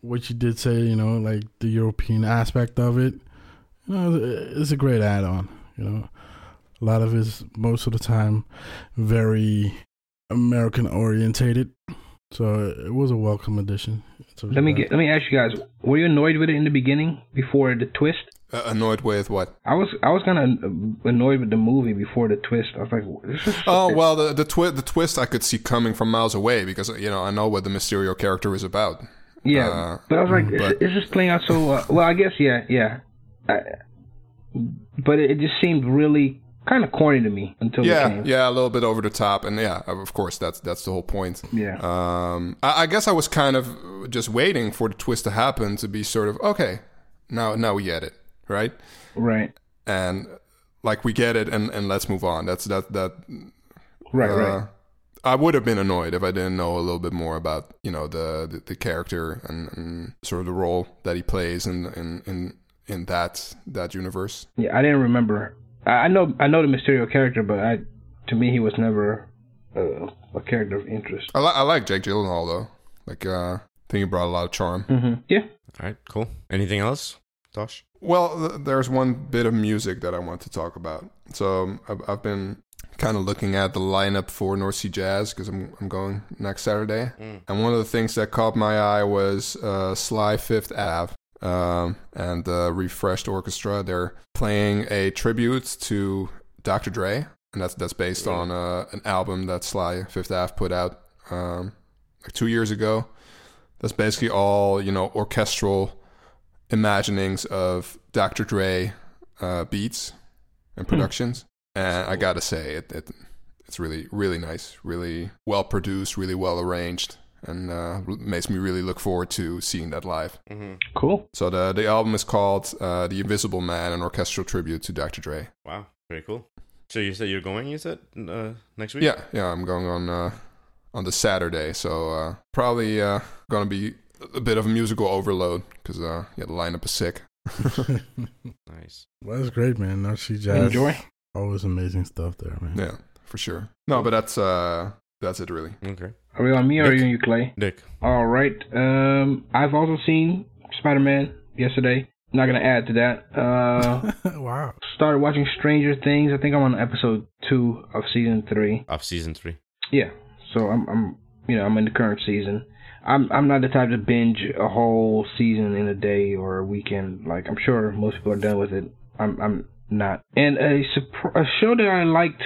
what you did say, you know, like the European aspect of it. You know, it's a great add-on. You know, a lot of it's most of the time very American orientated. So it was a welcome addition. to Let me that. get. Let me ask you guys: Were you annoyed with it in the beginning before the twist? Uh, annoyed with what? I was. I was kind of annoyed with the movie before the twist. I was like, "This is." Oh well, the the, twi- the twist I could see coming from miles away because you know I know what the Mysterio character is about. Yeah, Uh, but I was like, but- is, is this playing out so? Uh, well, I guess yeah, yeah. I, but it, it just seemed really kind of corny to me until Yeah, yeah, a little bit over the top, and yeah, of course that's that's the whole point. Yeah. Um, I, I guess I was kind of just waiting for the twist to happen to be sort of okay. Now, now we get it, right? Right. And like we get it, and and let's move on. That's that that. Right. uh, right. I would have been annoyed if I didn't know a little bit more about you know the the, the character and, and sort of the role that he plays in in in, in that that universe. Yeah, I didn't remember. I, I I know I know the Mysterio character, but I to me he was never uh, a character of interest. I, li- I like Jake Gyllenhaal though. Like, uh, I think he brought a lot of charm. hmm Yeah. All right, cool. Anything else, Tosh? Well, th- there's one bit of music that I want to talk about. So um, I've, I've been kind of looking at the lineup for North Sea Jazz because I'm I'm going next Saturday, and one of the things that caught my eye was uh, Sly Fifth Ave. Um, and the Refreshed Orchestra. They're playing a tribute to Dr. Dre, and that's that's based on uh, an album that Sly Fifth Ave put out um, like two years ago. That's basically all you know orchestral imaginings of Dr. Dre uh, beats and productions, and I gotta say it, it it's really really nice, really well produced, really well arranged, and uh, makes me really look forward to seeing that live. Cool. So the the album is called uh, "The Invisible Man," an orchestral tribute to Dr. Dre. Wow, very cool. So you said you're going? You said uh, next week? Yeah, yeah, I'm going on uh, on the Saturday, so uh, probably uh, gonna be a bit of a musical overload because uh, yeah, the lineup is sick. Nice. Well, that's great, man. North Sea Jazz. Enjoy. Always amazing stuff there, man. Yeah, for sure. No, but that's uh, that's it really. Okay. Are we on me or are you on you, Clay? Dick. All right. Um, I've also seen Spider Man yesterday. Not gonna add to that. Uh, wow. started watching Stranger Things. I think I'm on episode two of season three. Of season three. Yeah. So I'm, I'm, you know, I'm in the current season. I'm, I'm not the type to binge a whole season in a day or a weekend. Like I'm sure most people are done with it. I'm, I'm not. And a, surpr- a show that I liked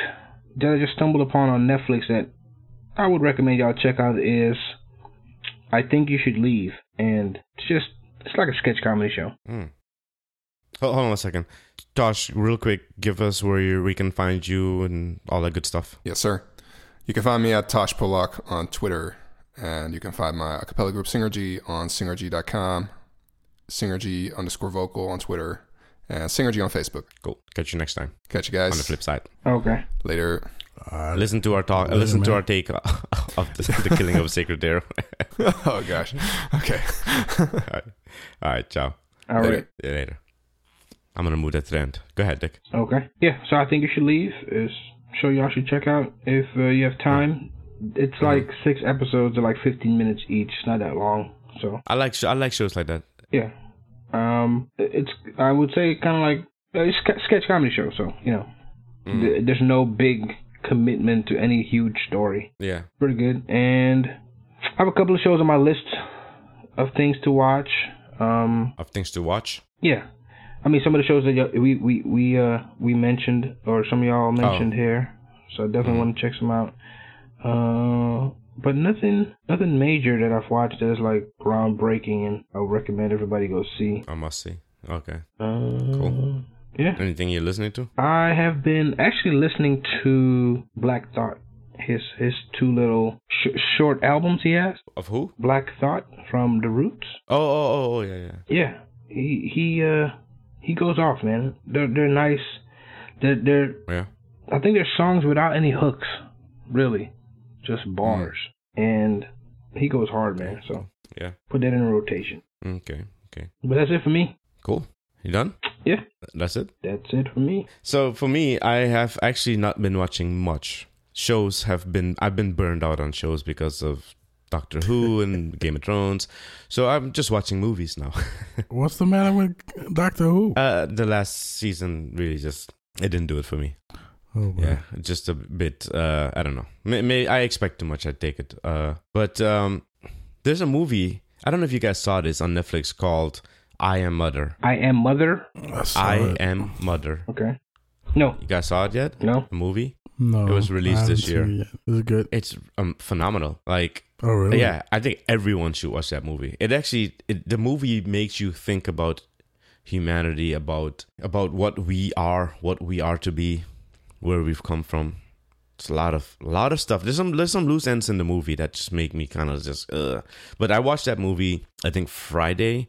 that I just stumbled upon on Netflix that I would recommend y'all check out is I think you should leave. And it's just, it's like a sketch comedy show. Hmm. Hold, hold on a second. Tosh, real quick, give us where you, we can find you and all that good stuff. Yes, sir. You can find me at Tosh Polak on Twitter, and you can find my a cappella group Singergy on singergy.com, Singergy underscore vocal on Twitter, and Singergy on Facebook. Cool. Catch you next time Catch you guys on the flip side. Okay. later. Uh, Listen to our talk. Later, listen to our take of the, the killing of Sacred Deer. oh gosh. Okay. all, right. all right. Ciao. All right. Later. See you later. I'm gonna move that to the end. Go ahead, Dick. Okay. Yeah, so I think you should leave. Is show y'all should check out if uh, you have time. It's like six episodes, they're like 15 minutes each. Not that long. So I like sh- I like shows like that. yeah, um, it's I would say kind of like uh, it's a sketch comedy show. So you know, Mm. th- there's no big commitment to any huge story. Yeah. Pretty good. And I have a couple of shows on my list of things to watch. Um, Of things to watch. yeah. I mean, some of the shows that y- we we we uh we mentioned, or some of y'all mentioned here, so I definitely want to check some out. Uh, but nothing nothing major that I've watched that is like groundbreaking, and I would recommend everybody go see. I must see. Okay. Uh, Cool. Yeah, Anything you're listening to? I have been actually listening to Black Thought, his his two little sh- short albums he has. Of who? Black Thought from The Roots. Oh, oh, oh, oh yeah, yeah. Yeah, he he uh he goes off, man. They're they're nice. They're they're Yeah. I think they're songs without any hooks, really, just bars. And he goes hard, man. So Yeah. put that in a rotation. Okay. Okay. But that's it for me. Cool. You done? Yeah, That's it. that's it for me. So for me, I have actually not been watching much. Shows have been I've been burned out on shows because of Doctor Who and Game of Thrones. So I'm just watching movies now. What's the matter with Doctor Who? uh, the last season really just it didn't do it for me. Oh, boy. Yeah, just a bit. Uh, I don't know. May, may I expect too much? I take it. Uh, but um, there's a movie. I don't know if you guys saw this on Netflix called I Am Mother. I am mother. I I. Am Mother. Okay. No, You guys saw it yet? no. The movie. No, It was released I this haven't seen year. it yet. Is it good? It's um phenomenal. Like Oh, really? yeah, I think everyone should watch that movie. It actually it, the movie makes you think about humanity, about about what we are, what we are to be, where we've come from. It's a lot of a lot of stuff. There's some there's some loose ends in the movie that just make me kind of just uh. But I watched that movie I think Friday,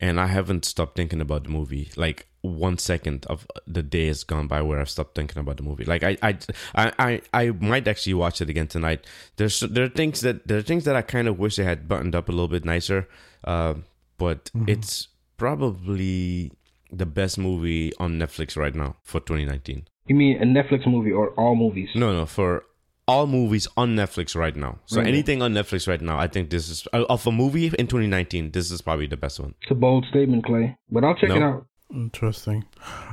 and I haven't stopped thinking about the movie. Like one second of the day has gone by where I've stopped thinking about the movie. Like I I I I, I might actually watch it again tonight. There's there are things that there are things that I kind of wish they had buttoned up a little bit nicer. Uh, but it's probably the best movie on Netflix right now for 2019. You mean a Netflix movie or all movies? No, no, for all movies on Netflix right now. So Really? anything on Netflix right now, I think this is uh, of a movie in 2019. This is probably the best one. It's a bold statement, Clay, but I'll check No. it out. Interesting.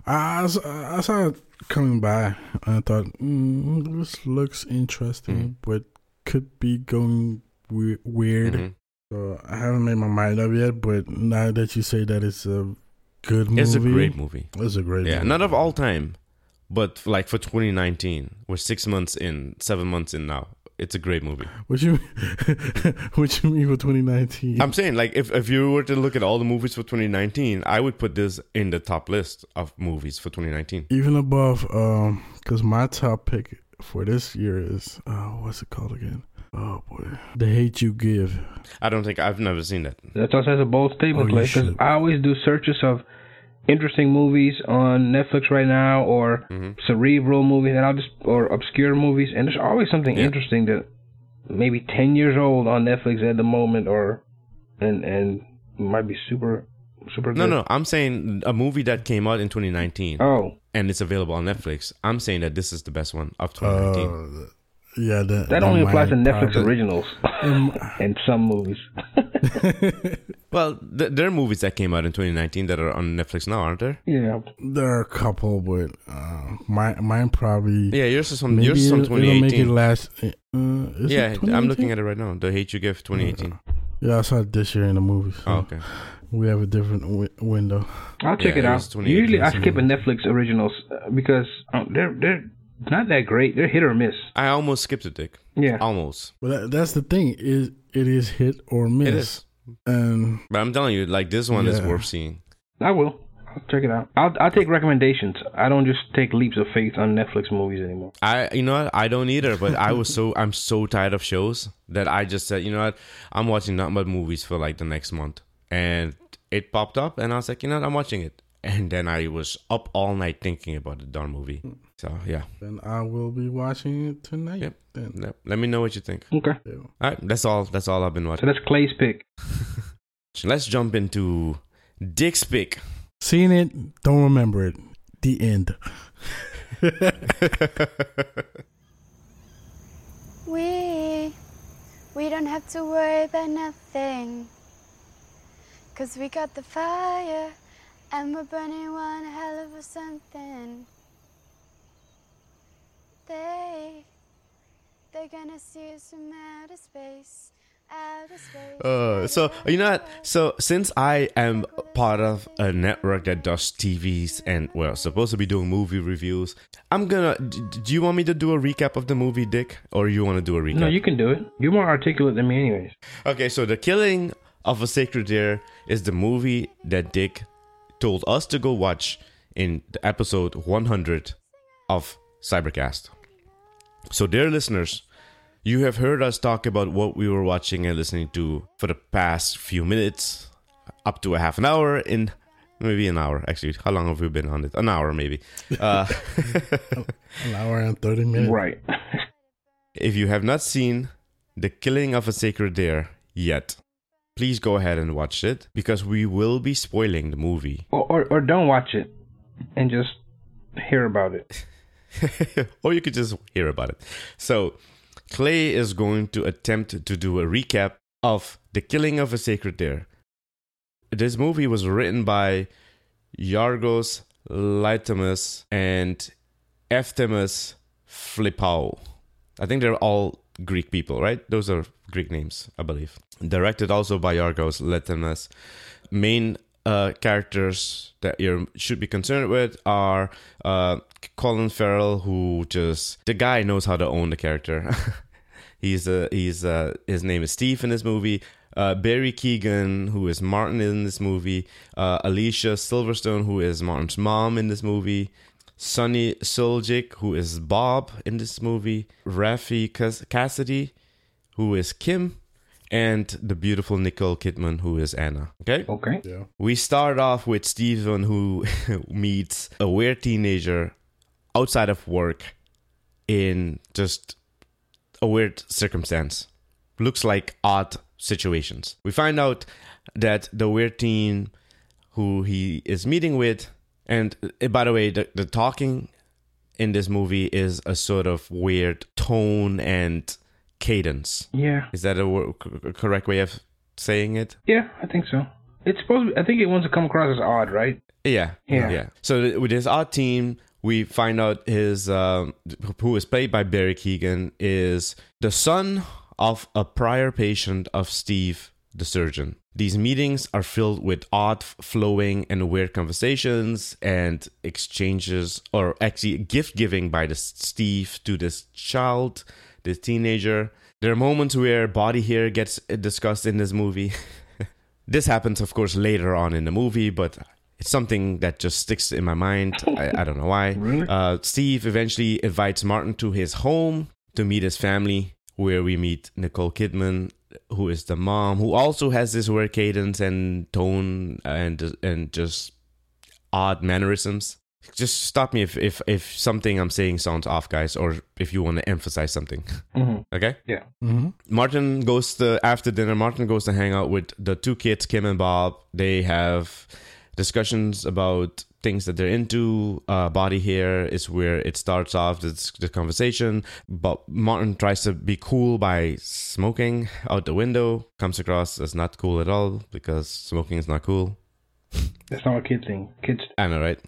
I saw it coming by and I thought, mm, this looks interesting, but could be going we- weird. Mhm. So I haven't made my mind up yet, but now that you say that it's a good movie, It's a great movie. It's a great Yeah, movie. not of all time, but like for 2019, we're six months in, seven months in now. It's a great movie. What you what you mean for 2019? I'm saying, like, if, if you were to look at all the movies for 2019, I would put this in the top list of movies for 2019. Even above, um, because my top pick for this year is uh, what's it called again? Oh boy, The Hate You Give. I don't think I've never seen that. That's also a bold statement, Oh, you Clay, because. I always do searches of interesting movies on Netflix right now or mm-hmm. cerebral movies, and I'll just or obscure movies, and there's always something Yeah. interesting that maybe ten years old on Netflix at the moment, or and and might be super super. No, good. no, I'm saying a movie that came out in 2019 Oh, and it's available on Netflix. I'm saying that this is the best one of 2019. Uh, yeah, that that only applies to Netflix probably- originals Um, and some movies. well, th- there are movies that came out in 2019 that are on Netflix now, aren't there? yeah, there are a couple, but uh, mine mine probably Yeah, yours is from maybe yours is from it'll, it'll make it last. Uh, is Yeah, it I'm looking at it right now. The Hate You Give 2018. Yeah, I saw it this year in the movie. So Oh, okay. we have a different wi- window. I'll check Yeah, it it out. Usually, I skip a Netflix originals uh, because um, they're they're not that great. They're hit or miss. I almost skipped it, Dick. Yeah. Almost. But that, that's the thing is it is hit or miss. It is. And But I'm telling you, like this one is worth seeing. I will. I'll check it out. I'll I'll take recommendations. I don't just take leaps of faith on Netflix movies anymore. I, you know, what? I don't either. But I was so, I'm so tired of shows that I just said, you know what, I'm watching nothing but movies for like the next month, and it popped up, and I was like, you know, what, I'm watching it, and then I was up all night thinking about the darn movie. So yeah, then I will be watching it tonight. Yep. Then let, let me know what you think. Okay. Yeah. All right, that's all. That's all I've been watching. So watching. that's Clay's pick. Let's jump into Dick's pick. Seen it, don't remember it. The end. We, we don't have to worry about nothing. Cause we got the fire and we're burning one hell of a something. They, they're gonna see us from outer space, outer space. Uh, so you know what? So since I am part of a network that does TVs and well, supposed to be doing movie reviews, I'm gonna. d- d- Do you want me to do a recap of the movie, Dick, or you want to do a recap? No, you can do it. You're more articulate than me, anyways. Okay, so the killing of a sacred deer is the movie that Dick told us to go watch in the episode 100 of Cybercast. So, dear listeners, you have heard us talk about what we were watching and listening to for the past few minutes, up to a half an hour, in maybe an hour. Actually, how long have we been on it? An hour, maybe. Uh, An hour and 30 minutes. Right. If you have not seen The Killing of a Sacred Deer yet, please go ahead and watch it because we will be spoiling the movie. or, or or don't watch it and just hear about it. or you could just hear about it. So, Clay is going to attempt to do a recap of The Killing of a Sacred Deer. This movie was written by Yorgos Lanthimos and Efthymis Filippou. I think they're all Greek people, right? Those are Greek names, I believe. Directed also by Yorgos Lanthimos. Main uh, characters that you should be concerned with are uh, Colin Farrell, who just the guy knows how to own the character. he's uh, he's uh, his name is Steve in this movie. Uh, Barry Keoghan, who is Martin in this movie. Uh, Alicia Silverstone, who is Martin's mom in this movie. Sunny Suljic, who is Bob in this movie. Raffey Cassidy, who is Kim. And the beautiful Nicole Kidman, who is Anna. Okay? Okay. Yeah. We start off with Steven, who meets a weird teenager outside of work in just a weird circumstance. Looks like odd situations. We find out that the weird teen who he is meeting with And uh, by the way, the, the talking in this movie is a sort of weird tone and cadence. Yeah. Is that a correct way of saying it? Yeah, I think so. It's supposed to be, I think it wants to come across as odd, right? Yeah, Yeah. So th- with his odd team, we find out his um, who is played by Barry Keoghan is the son of a prior patient of Steve, the surgeon. These meetings are filled with odd, flowing, and weird conversations and exchanges, or actually gift giving by the Steve to this child, this teenager. There are moments where body hair gets discussed in this movie. this happens, of course, later on in the movie, but it's something that just sticks in my mind. I, I don't know why. Really? Uh, Steve eventually invites Martin to his home to meet his family, where we meet Nicole Kidman, who is the mom, who also has this weird cadence and tone and and just odd mannerisms. Just stop me if, if, if something I'm saying sounds off, guys, or if you want to emphasize something. hmm Okay? Yeah. Mm-hmm. Martin goes to after dinner. Martin goes to hang out with the two kids, Kim and Bob. They have discussions about things that they're into. Uh, body hair is where it starts off this, the conversation. But Martin tries to be cool by smoking out the window. Comes across as not cool at all because smoking is not cool. That's not a kid thing. Kids. I know, right?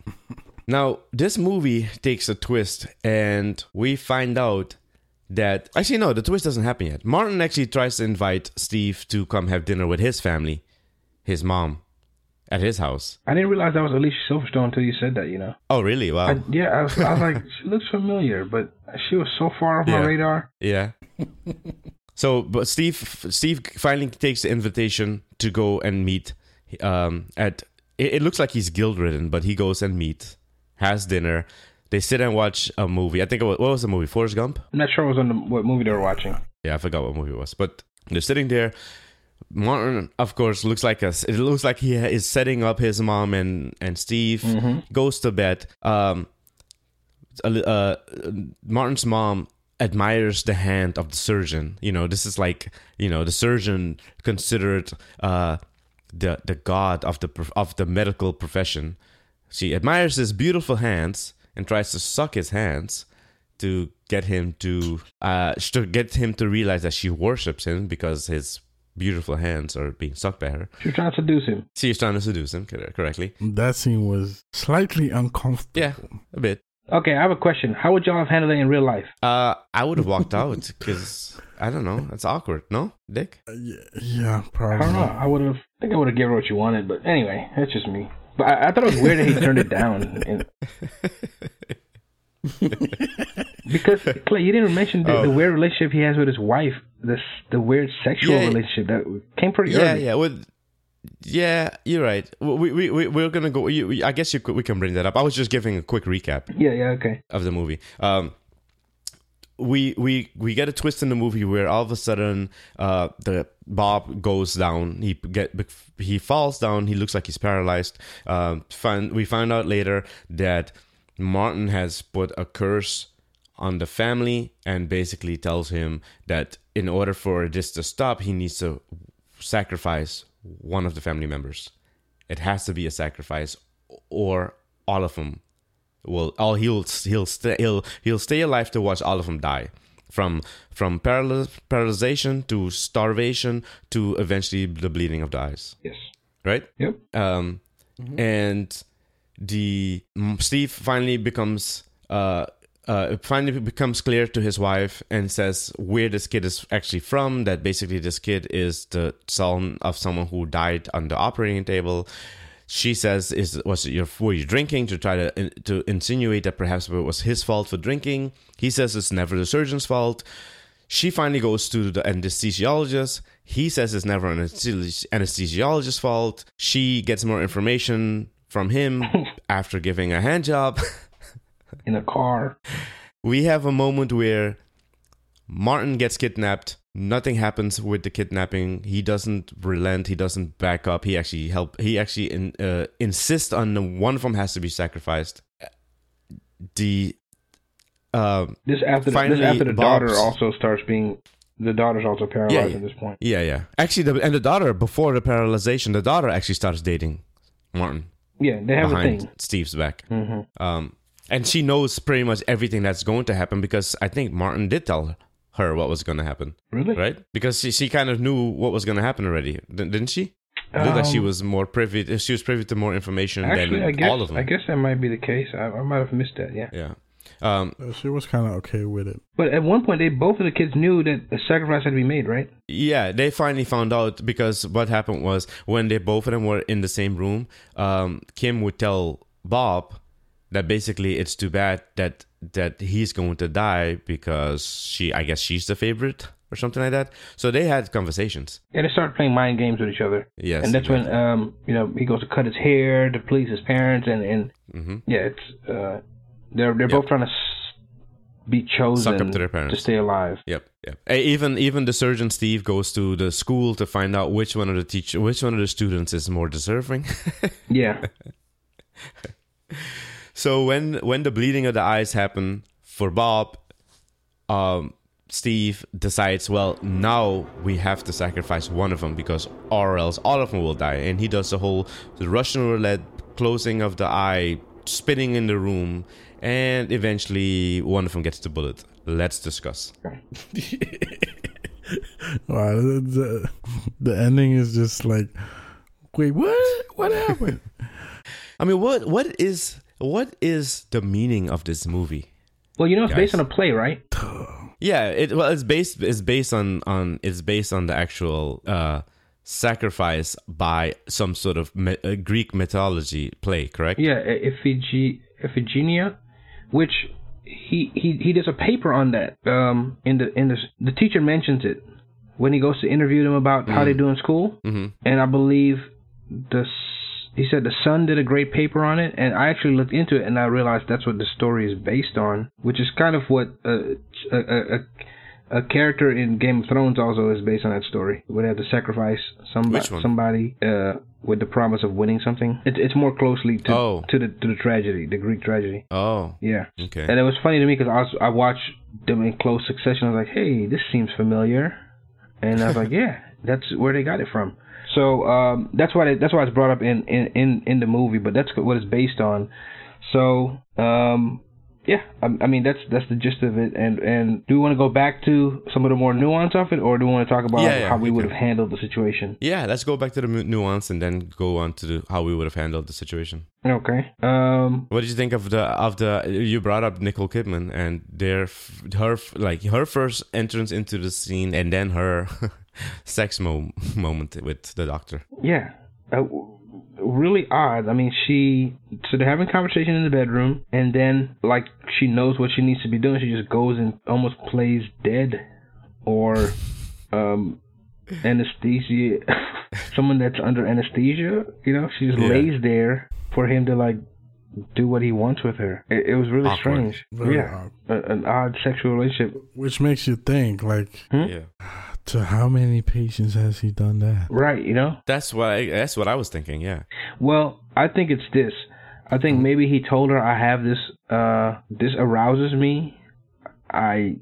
now, this movie takes a twist, and we find out that actually, no, the twist doesn't happen yet. Martin actually tries to invite Steve to come have dinner with his family, his mom, at his house. I didn't realize that was Alicia Silverstone until you said that. You know. Oh, really? Wow. I, yeah, I was, I was like, she looks familiar, but she was so far off Yeah. my radar. Yeah. so, but Steve, Steve finally takes the invitation to go and meet. Um, at it, it looks like he's guilt ridden, but he goes and meet, has dinner. They sit and watch a movie. I think it was, what was the movie? Forrest Gump. I'm not sure it was on the, what movie they were watching. Yeah, I forgot what movie it was, but they're sitting there. Martin, of course, looks like us. It looks like he is setting up his mom and and Steve goes to bed. Um, uh, Martin's mom admires the hand of the surgeon. You know, this is like you know the surgeon considered uh the the god of the of the medical profession. She admires his beautiful hands and tries to suck his hands to get him to uh to get him to realize that she worships him because his beautiful hands are being sucked by her. She was trying to seduce him. See, she's trying to seduce him correctly. That scene was slightly uncomfortable. Yeah, a bit. Okay, I have a question. How would y'all have handled it in real life? Uh, I would have walked out because I don't know. It's awkward, no, Dick? Uh, yeah, yeah, I probably. don't know. I would have. I think I would have given her what you wanted, but anyway, that's just me. But I, I thought it was weird that he turned it down. And, because Clay, you didn't mention the, the Oh. weird relationship he has with his wife. This the weird sexual Yeah. relationship that came pretty Yeah, early. yeah. Well, yeah, you're right. We we we we're gonna go. You, we- I guess you we can bring that up. I was just giving a quick recap yeah, yeah. Okay. of the movie. Um, we we we get a twist in the movie where all of a sudden, uh, the Bob goes down. He get he falls down. He looks like he's paralyzed. Um, find we find out later that Martin has put a curse on the family and basically tells him that in order for this to stop, he needs to sacrifice one of the family members. It has to be a sacrifice, or all of them will. All he'll he'll stay he'll he'll stay alive to watch all of them die, from from paralyz- paralyzation to starvation to eventually the bleeding of the eyes. Yes. Right. Yep. Um, and the m- Steve finally becomes uh, uh, it finally becomes clear to his wife and says where this kid is actually from. That basically this kid is the son of someone who died on the operating table. She says, "Is was it your were you drinking?" To try to to insinuate that perhaps it was his fault for drinking. He says it's never the surgeon's fault. She finally goes to the anesthesiologist. He says it's never an anesthesi- anesthesiologist's fault. She gets more information from him after giving a hand job. In a car. we have a moment where Martin gets kidnapped. Nothing happens with the kidnapping. He doesn't relent. He doesn't back up. He actually help. He actually in, uh, insists on the one of them has to be sacrificed. The uh, This after the, this after the daughter also starts being the daughter's also paralyzed Yeah, yeah. at this point. Yeah, yeah. Actually, the, and the daughter before the paralyzation, the daughter actually starts dating Martin. Yeah, they have a behind thing. Steve's back. hmm Um, and she knows pretty much everything that's going to happen because I think Martin did tell her what was going to happen, Really? right? Because she, she kind of knew what was going to happen already, d- didn't she? Looked like she Um, was more privy. She was privy to more information Actually, than guess all of them. I guess that might be the case. I, I might have missed that. Yeah. Yeah. Um, Uh, She was kind of okay with it. But at one point, they both of the kids knew that a sacrifice had to be made, right? yeah, they finally found out because what happened was when they both of them were in the same room, um, Kim would tell Bob that basically it's too bad that that he's going to die because she, I guess she's the favorite or something like that. So they had conversations. And they started playing mind games with each other. Yes, and that's when um you know he goes to cut his hair to please his parents and and hmm yeah it's uh they're they're both trying to be chosen Suck up to their parents. to stay alive. Yep, yep. Even even the surgeon Steve goes to the school to find out which one of the teacher, which one of the students is more deserving. Yeah. So when when the bleeding of the eyes happen for Bob, um, Steve decides, well, now we have to sacrifice one of them because or else all of them will die. And he does the whole the Russian roulette closing of the eye, spinning in the room, and eventually one of them gets the bullet. Let's discuss. Wow, the, the, the ending is just like, wait, what? What happened? I mean, what what is what is the meaning of this movie? Well, you know it's Guys. based on a play, right? Yeah, it well, it's based it's based on on it's based on the actual uh, sacrifice by some sort of me- uh, Greek mythology play, correct? Yeah, Iphige- Iphigenia, which he he he does a paper on that. Um, in the in the the teacher mentions it when he goes to interview them about how they do in school, mm-hmm. and I believe the he said the son did a great paper on it, and I actually looked into it and I realized that's what the story is based on, which is kind of what a a, a, a character in Game of Thrones also is based on that story. Where they have to sacrifice somebody Which one? somebody uh, with the promise of winning something. It's it's more closely to Oh. to the to the tragedy, the Greek tragedy. Oh, Yeah. okay. And it was funny to me because I was I watched them in close succession. I was like, hey, this seems familiar, and I was like, yeah, that's where they got it from. So um, that's why they, that's why it's brought up in, in, in, in the movie, but that's what it's based on. So um, yeah, I, I mean that's that's the gist of it. And and do we want to go back to some of the more nuance of it, or do we want to talk about Yeah, yeah, how we we would have handled the situation? yeah, let's go back to the nuance and then go on to the, how we would have handled the situation. Okay. Um, What did you think of the of the? You brought up Nicole Kidman and their her like her first entrance into the scene and then her sex mo- moment with the doctor. Yeah. Uh, really odd. I mean, she so they're having conversation in the bedroom, and then like she knows what she needs to be doing. She just goes and almost plays dead, or um, anesthesia. Someone that's under anesthesia. You know, she just Yeah. lays there for him to like do what he wants with her. It, it was really Awkward. strange. Very yeah, odd. A, an odd sexual relationship. Which makes you think, like, Hmm? Yeah, to how many patients has he done that? Right. You know. that's what I, that's what I was thinking. Yeah. Well, I think it's this. I think maybe he told her I have this uh this arouses me. I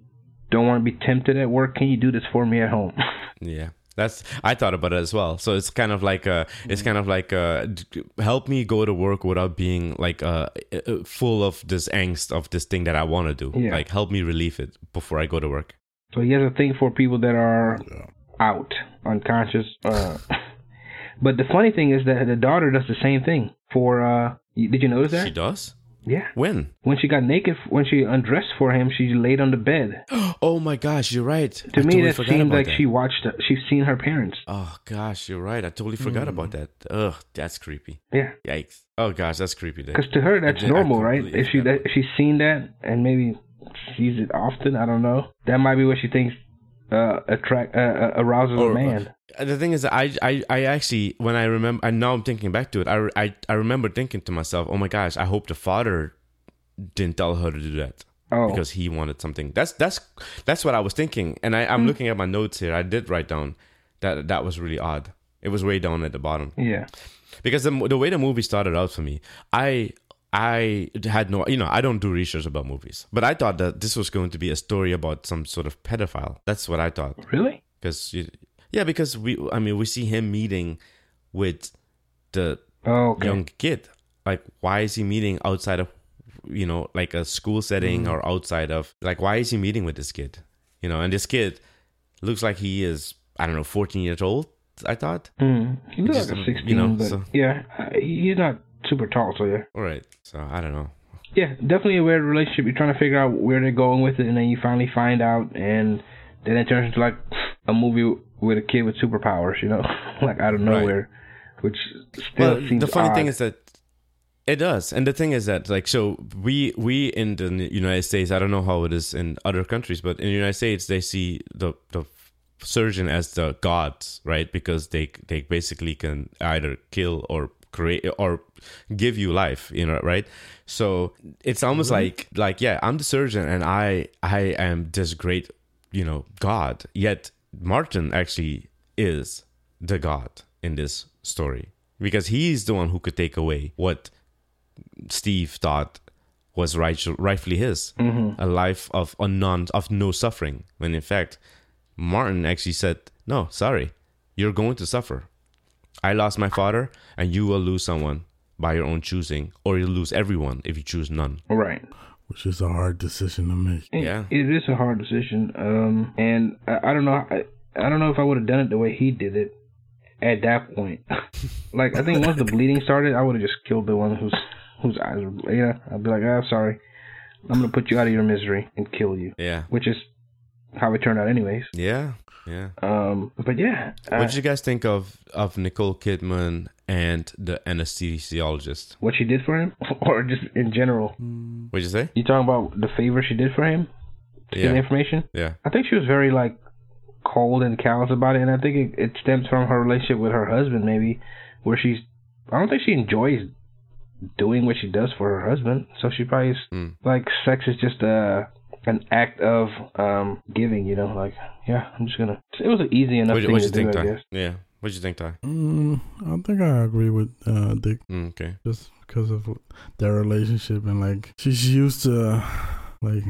don't want to be tempted at work. Can you do this for me at home? Yeah, that's I thought about it as well. So it's kind of like uh it's kind of like uh d- help me go to work without being like uh uh, full of this angst of this thing that I want to do. Yeah. Like help me relieve it before I go to work. So he has a thing for people that are out, unconscious. Uh, but the funny thing is that the daughter does the same thing. For uh, did you notice that? She does. Yeah. When? When she got naked, when she undressed for him, she laid on the bed. Oh my gosh, you're right. To I me, totally that seemed like that. she watched. She's seen her parents. Oh gosh, you're right. I totally forgot about Hmm. that. Ugh, that's creepy. Yeah. Yikes. Oh gosh, that's creepy. Because to her, that's normal, right? If she that, if she's seen that and maybe sees it often, I don't know. That might be what she thinks uh, attract uh, uh, arouses Or- a man. Uh, the thing is, I, I, I actually, when I remember, and now I'm thinking back to it, I, I, I remember thinking to myself, oh my gosh, I hope the father didn't tell her to do that Oh, because he wanted something. That's that's that's what I was thinking, and I, I'm Hmm. looking at my notes here. I did write down that that was really odd. It was way down at the bottom yeah, because the the way the movie started out for me, I I had no, you know, I don't do research about movies, but I thought that this was going to be a story about some sort of pedophile. That's what I thought really? because yeah, because we, I mean, we see him meeting with the Oh, okay. young kid. like why is he meeting outside of you know like a school setting or outside of like why is he meeting with this kid you know and this kid looks like he is i don't know 14 years old i thought Mm. He looks like a you know, but so- yeah, uh, he's not super tall, so yeah. all right so i don't know. Yeah, definitely a weird relationship. You're trying to figure out where they're going with it, and then you finally find out, and then it turns into like a movie with a kid with superpowers, you know, like out of nowhere, which still well seems the funny thing is that it does and the thing is that like so we we in the united states i don't know how it is in other countries but in the united states they see the the surgeon as the gods right? Because they they basically can either kill or create or give you life you know right? So it's almost mm-hmm. like like yeah i'm the surgeon and i i am this great you know god. Yet martin actually is the god in this story because he's the one who could take away what steve thought was right, rightfully his. Mm-hmm. A life of a non of no suffering. When in fact martin actually said no sorry you're going to suffer i lost my father and you will lose someone by your own choosing or you'll lose everyone if you choose none right. which is a hard decision to make. It- Yeah. it is a hard decision. Um, and I, I don't know. I, I don't know if I would have done it the way he did it at that point. like I think once the bleeding started, I would have just killed the one whose whose eyes were. Yeah, I'd be like, ah, sorry, I'm gonna put you out of your misery and kill you, yeah which is how it turned out, anyways. yeah yeah Um, but yeah, what uh, did you guys think of of nicole kidman and the anesthesiologist what she did for him, or just in general. what'd you say You talking about the favor she did for him? To get the information. yeah I think she was very like cold and callous about it, and I think it, it stems from her relationship with her husband, maybe, where she's. I don't think she enjoys doing what she does for her husband, so she probably is, Mm. like sex is just a an act of um giving, you know, like yeah, I'm just gonna. It was an easy enough What thing what to you think, do, I Ty? guess. Yeah. What you think, Ty? Mm, I think I agree with uh, Dick Mm, okay. just because of their relationship and like she's used to like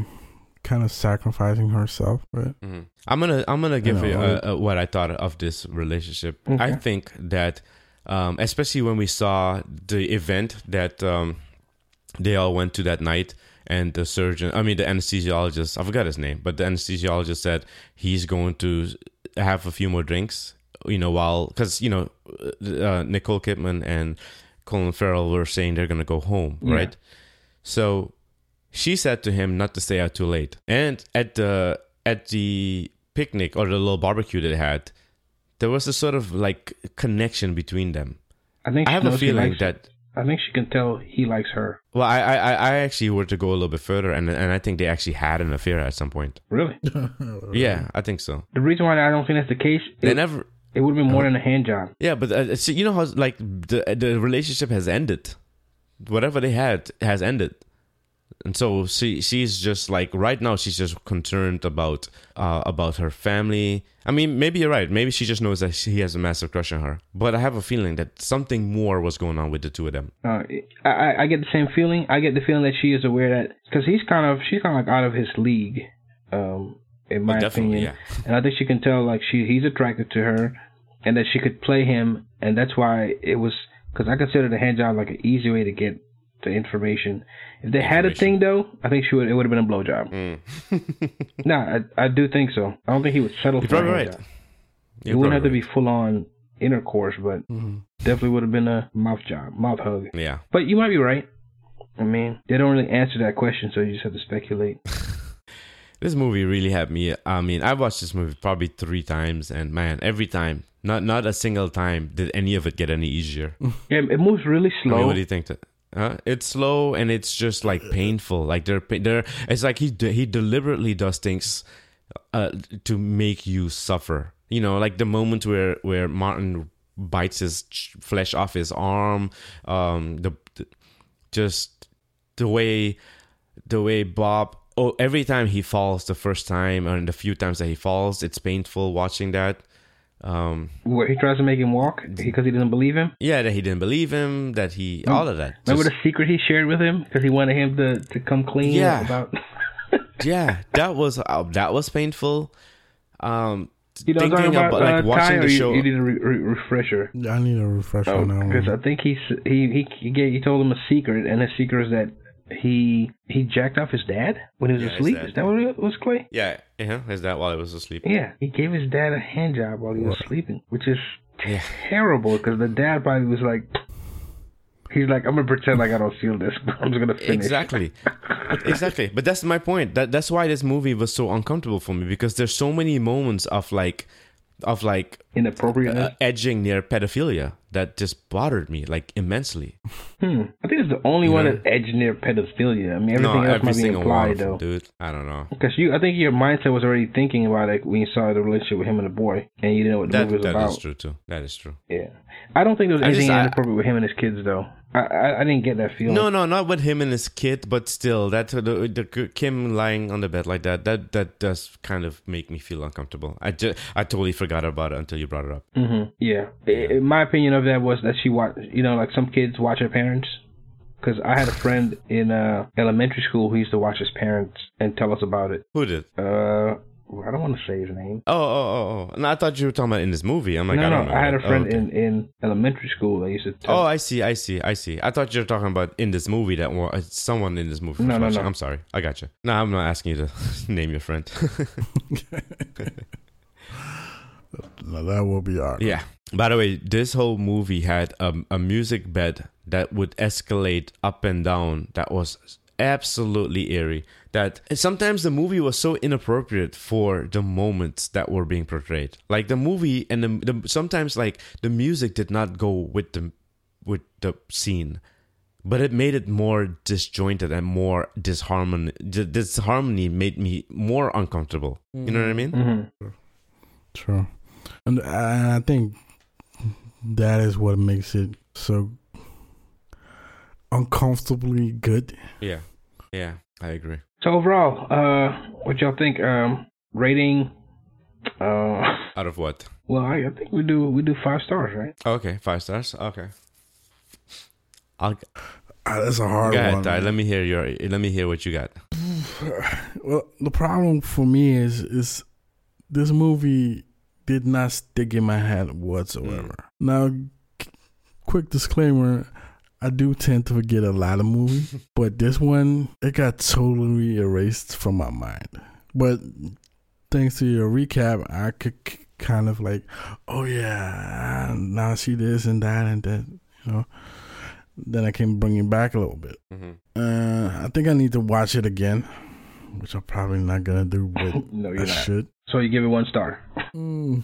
kind of sacrificing herself, right? hmm I'm gonna I'm gonna give know, you I- uh, uh, what I thought of this relationship. Okay. I think that, um, especially when we saw the event that um, they all went to that night, and the surgeon, I mean the anesthesiologist, I forgot his name, but the anesthesiologist said he's going to have a few more drinks, you know, while because you know uh, Nicole Kidman and Colin Farrell were saying they're gonna go home, Yeah. right? So she said to him not to stay out too late. And at the at the picnic or the little barbecue they had, there was a sort of like connection between them. I think I have a feeling that I think she can tell he likes her. well, I, I I- I actually were to go a little bit further, and and I think they actually had an affair at some point. Really, Yeah, I think so. the reason why I don't think that's the case, They it, never. it would have been more than a hand job. Yeah, but uh, see, you know how like the the relationship has ended. Whatever they had has ended, and so she she's just like right now she's just concerned about uh, about her family. I mean, maybe you're right. Maybe she just knows that he has a massive crush on her. But I have a feeling that something more was going on with the two of them. Uh, I, I- get the same feeling. I get the feeling that she is aware that because he's kind of she's kind of like out of his league, um, in my But definitely, opinion. yeah. And I think she can tell like she he's attracted to her, and that she could play him, and that's why it was because I consider the hand job like an easy way to get the information. If they had a thing though, I think she would it would have been a blowjob. Mm. No, I I do think so. I don't think he would settle You're for a right. job. You're it wouldn't have to be full on intercourse, but hmm definitely would have been a mouth job, mouth hug. Yeah. But you might be right. I mean, they don't really answer that question, so you just have to speculate. This movie really had me. I mean, I've watched this movie probably three times, and man, every time, not not a single time did any of it get any easier. Yeah, it moves really I slow. mean, what do you think? That, huh? It's slow and it's just like painful. Like they're they're. It's like he de- he deliberately does things uh, to make you suffer. You know, like the moment where where Martin bites his flesh off his arm. Um, the, the just the way the way Bob. Oh, every time he falls the first time, and the few times that he falls, it's painful watching that. Um, Where he tries to make him walk because he doesn't believe him. yeah, that he didn't believe him, that he all of that. Remember Just- the secret he shared with him because he wanted him to, to come clean Yeah. about. yeah, that was uh, that was painful. Um, You know what thinking about, about like uh, watching Ty, the or you- show. You, need a re- re- refresher. I need a refresher Oh, on that because. I think he he he he gave, he told him a secret, and the secret is that he he jacked off his dad when he was Yeah, his asleep. dad. Is that what it was, Clay? Yeah, yeah. Is that while he was asleep? Yeah, he gave his dad a hand job while he was sleeping, which is Yeah. terrible because the dad probably was like, he's like, I'm gonna pretend like I don't feel this, but I'm just gonna finish. Exactly. exactly. But that's my point. That that's why this movie was so uncomfortable for me because there's so many moments of like of like Inappropriateness. uh, edging near pedophilia that just bothered me like immensely. hmm. I think it's the only one know? that edged near pedophilia. I mean, everything no, else every might be implied them, though. dude. I don't know. Because you, I think your mindset was already thinking about it when you saw the relationship with him and the boy, and you didn't know what the That movie was that about. is true too. That is true. Yeah, I don't think there was I just- anything I- inappropriate with him and his kids though. I I, didn't get that feeling. No, no, not with him and his kid, but still, that the, the Kim lying on the bed like that, that that does kind of make me feel uncomfortable. I just, I totally forgot about it until you brought it up. hmm Yeah. I- I- my opinion of that was that she watched. You know, like some kids watch their parents. Because I had a friend in uh, elementary school who used to watch his parents and tell us about it. Who did? Uh, I don't want to say his name. Oh, oh, oh, oh. No, I thought you were talking about in this movie. I'm like, no, I no, don't know. I had a that. Oh, friend okay. in, in elementary school that used to. Tell Oh, I see, I see, I see. I thought you were talking about in this movie that wa- uh, someone in this movie. No, no, watching. no. I'm sorry. I got you. No, I'm not asking you to name your friend. Now that will be art. yeah. By the way, this whole movie had a, a music bed that would escalate up and down. That was absolutely eerie. That sometimes the movie was so inappropriate for the moments that were being portrayed. Like the movie and the, the sometimes like the music did not go with the with the scene. but it made it more disjointed and more disharmony. Disharmony made me more uncomfortable. You know what I mean? hmm True. And I I think that is what makes it so uncomfortably good. Yeah, yeah, I agree. So overall, uh, what y'all think? Um, rating? Uh, Out of what? well, I, I think we do we do five stars, right? Okay, five stars. Okay. I'll Ah, that's a hard go ahead, one. Ty. Let me hear your. Let me hear what you got. Well, the problem for me is is this movie did not stick in my head whatsoever. Now, c- quick disclaimer: I do tend to forget a lot of movies, but this one it got totally erased from my mind. But thanks to your recap, I could kind of like, oh yeah, now I see this and that and that, you know. Then I can bring it back a little bit. Mm-hmm. Uh, I think I need to watch it again, which I'm probably not gonna do, but no, I not. should. So you give it one star. Mm.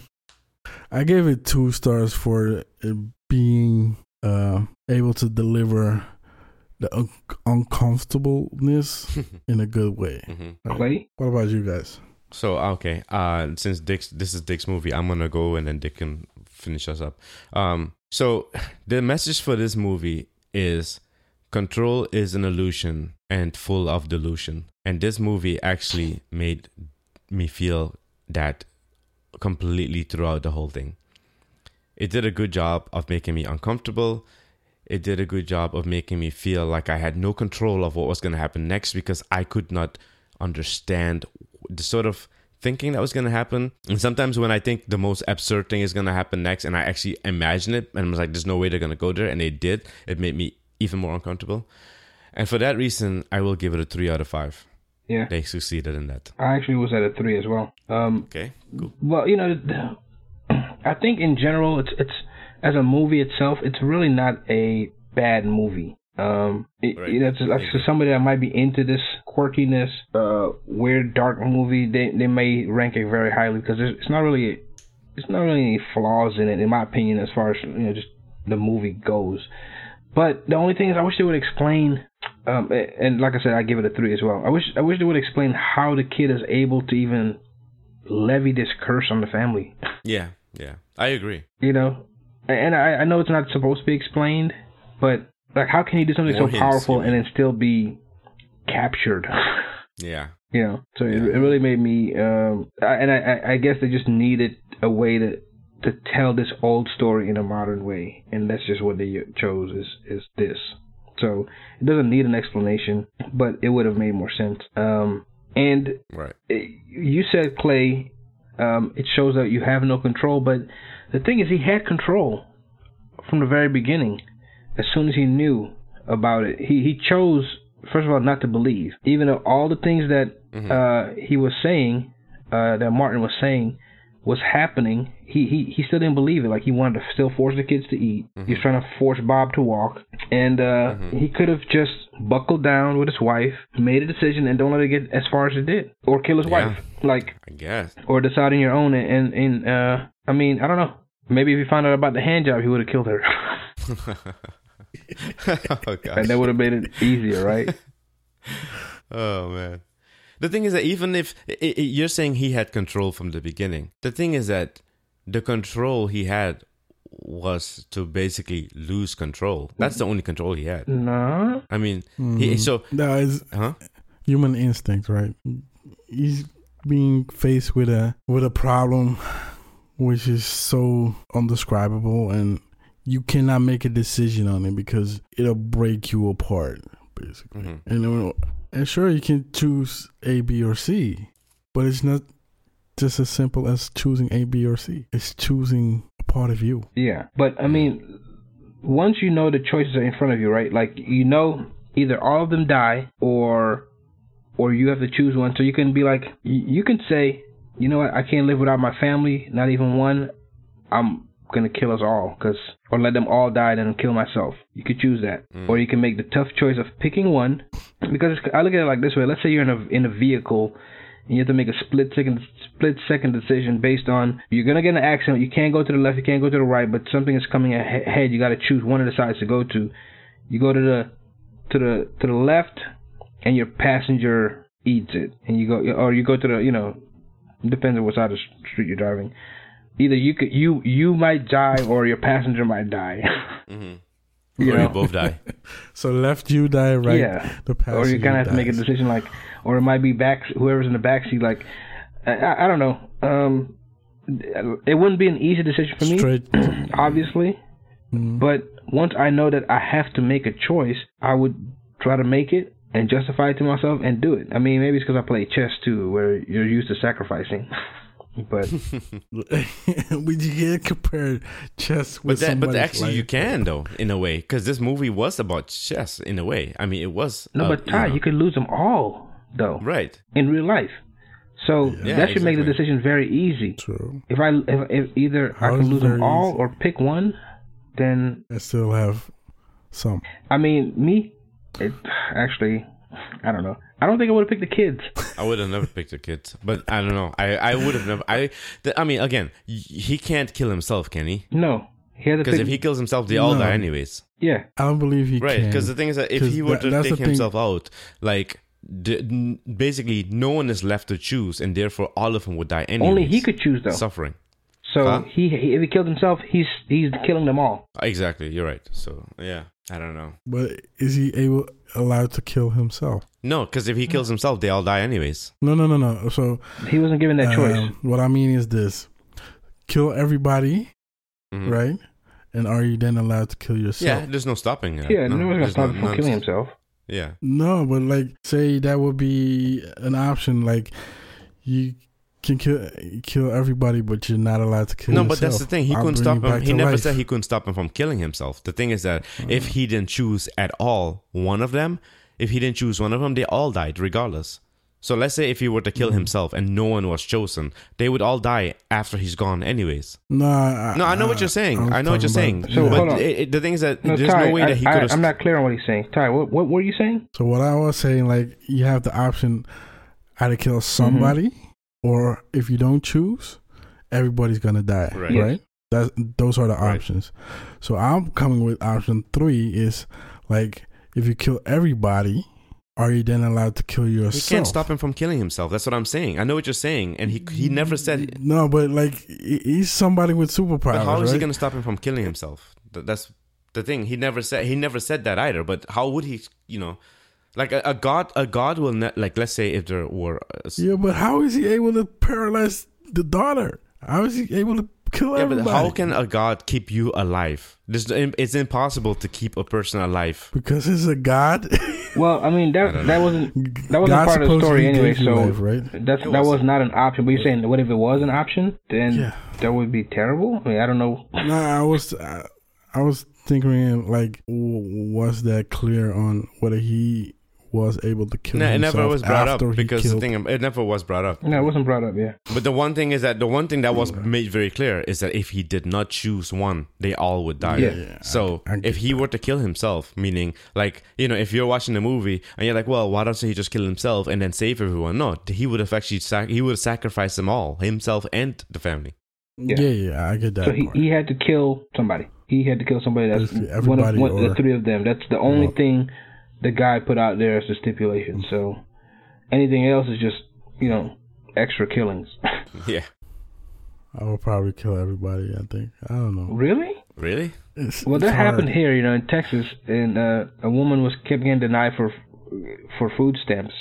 I gave it two stars for it being uh, able to deliver the un- uncomfortableness in a good way. hmm Clay? What about you guys? So okay, uh, since Dick's this is Dick's movie, I'm gonna go and then Dick can finish us up. Um, so the message for this movie is control is an illusion and full of delusion. And this movie actually made me feel that completely throughout the whole thing. It did a good job of making me uncomfortable. It did a good job of making me feel like I had no control of what was going to happen next because I could not understand the sort of thinking that was going to happen. And sometimes when I think the most absurd thing is going to happen next and I actually imagine it and I was like, there's no way they're going to go there. And they did. It made me even more uncomfortable. And for that reason, I will give it a three out of five. Yeah. They succeeded in that. I actually was at a three as well. Um, Okay, cool. well, you know, the- I think in general, it's it's as a movie itself, it's really not a bad movie. Um, it, Right. you know, it's like for somebody that might be into this quirkiness, uh, weird, dark movie, they they may rank it very highly because it's not really, it's not really any flaws in it, in my opinion, as far as you know, just the movie goes. But the only thing is, I wish they would explain. Um, and like I said, I give it a three as well. I wish I wish they would explain how the kid is able to even levy this curse on the family. Yeah, yeah. I agree. You know, and I, I know it's not supposed to be explained, but like, how can he do something More so hints, powerful and then still be captured? Yeah. you know, so it, it really made me. Um, I, and I, I- I guess they just needed a way to to tell this old story in a modern way, and that's just what they chose is is this. So it doesn't need an explanation, but it would have made more sense. Um, and Right. you said Clay, um, it shows that you have no control. But the thing is, he had control from the very beginning. As soon as he knew about it, he he chose first of all not to believe, even though all the things that uh, he was saying, uh, that Martin was saying, was happening. He, he he still didn't believe it. Like he wanted to still force the kids to eat. He was trying to force Bob to walk, and uh, he could have just buckled down with his wife, made a decision, and don't let it get as far as it did, or kill his Yeah. wife. Like I guess. or decide on your own and and, uh I mean I don't know maybe if he found out about the hand job he would have killed her oh gosh. and that would have made it easier right Oh man. The thing is that even if i i you're saying he had control from the beginning, the thing is that the control he had was to basically lose control. That's the only control he had. no I mean, he, so That is huh? human instinct, right? He's being faced with a with a problem which is so undescribable and you cannot make a decision on it because it'll break you apart basically. Mhm. And and sure you can choose A, B or C, but it's not just as simple as choosing A, B or C. It's choosing a part of you. yeah but I mean once you know the choices are in front of you right like you know either all of them die or or you have to choose one so you can be like you, you can say you know what I can't live without my family not even one I'm gonna kill us all, cause or let them all die, and then kill myself. You could choose that, mm. or you can make the tough choice of picking one, because it's, I look at it like this way. Let's say you're in a in a vehicle, and you have to make a split second split second decision based on you're gonna get an accident. You can't go to the left, you can't go to the right, but something is coming ahead. You got to choose one of the sides to go to. You go to the to the to the left, and your passenger eats it, and you go or you go to the you know depends on what side of the street you're driving either you could you you might die or your passenger might die. Or mm-hmm. You you know? both die. So left you die right. Yeah. The or you passenger kind of have to make a decision like, or it might be back whoever's in the back seat. Like, I, I, I don't know. Um, it wouldn't be an easy decision for me, Straight. obviously. But once I know that I have to make a choice, I would try to make it and justify it to myself and do it. I mean, maybe it's because I play chess too, where you're used to sacrificing. but we can't compare chess But with that, but somebody's actually, you can though, in a way, because this movie was about chess in a way. I mean, it was. no, uh, but Ty, know, you could lose them all though. right. in real life. So Yeah, that should make the decision very easy. True. If I if, if either I can lose very them all easy? or pick one, then I still have some. I mean me, it actually I don't know. I don't think I would have picked the kids. I would have never picked the kids, but I don't know. I, I would have never. I th- I mean, again, he can't kill himself, can he? No, he had to Because pick. if he kills himself, they all No. die anyways. yeah, I don't believe he can. Right? Because the thing is that if he were that- to take the thing. himself out, like the, n- basically no one is left to choose, and therefore all of them would die anyways. only he could choose though. suffering. so Huh? he, he if he killed himself, he's he's killing them all. Exactly, you're right. So yeah, I don't know. but is he able allowed to kill himself? No, because if he kills himself, they all die anyways. No, no, no, no. So He wasn't given that choice. um, what I mean is this: kill everybody, Mhm. right? And are you then allowed to kill yourself? Yeah, there's no stopping that. yeah, no, one's gonna stop him from killing himself. Yeah. No, but like, say that would be an option. Like, you can kill kill everybody, but you're not allowed to kill No, yourself. but that's the thing. He I'll couldn't stop him. He never life. said he couldn't stop him from killing himself. The thing is that if he didn't choose at all one of them, if he didn't choose one of them, they all died regardless. So let's say if he were to Mm-hmm. kill himself and no one was chosen, they would all die after he's gone anyways. No, I, No, I know what you're saying. I'm I know what you're saying. about- So, but hold on. it, it- the thing is that No, there's Ty, no way I, that he I, could have. I'm not clear on what he's saying. Ty, what what were you saying? So what I was saying, like, you have the option either to kill somebody, Mm-hmm. Or if you don't choose, everybody's gonna die. Right. Right. Yes. That those are the Right. options. So I'm coming with option three is like if you kill everybody, are you then allowed to kill He yourself? can't stop him from killing himself. That's what I'm saying. I know what you're saying, and he he never said. No, but like he's somebody with superpowers. But how is he going to stop him from killing himself? That's the thing. He never said he never said that either. But how would he? You know, like a, a god. A god will not like. Let's say if there were. A, s- Yeah, but how is he able to paralyze the daughter? How is he able to Kill Yeah, but everybody. how can a god keep you alive? This, it's impossible to keep a person alive. Because he's a god. Well, I mean that that wasn't that wasn't God part of the story anyway. So life, right? that's that was not an option. But you're saying what if it was an option? Then Yeah. that would be terrible. I mean, I don't know. No, I was I, I was thinking like, was that clear on whether he was able to kill No, it himself never was brought up after he because the thing it never was brought up. No, it wasn't brought up. Yeah. But the one thing is that the one thing that was made very clear is that if he did not choose one, they all would die. Yeah. Yeah, So I- I if get he were to kill himself, meaning like you know, if you're watching a movie and you're like, well, why doesn't he just kill himself and then save everyone? No, he would have actually sac- he would have sacrificed them all, himself and the family. yeah. Yeah. yeah, I get that. So he, he had to kill somebody. He had to kill somebody. That's one of everybody one, the three of them. That's the only Well- thing the guy put out there as a stipulation. So anything else is just you know extra killings. Yeah, I would probably kill everybody. I think. I don't know. really? really? It's, Well, it's that happened here, you know, in Texas, and uh, a woman was kept getting denied for for food stamps,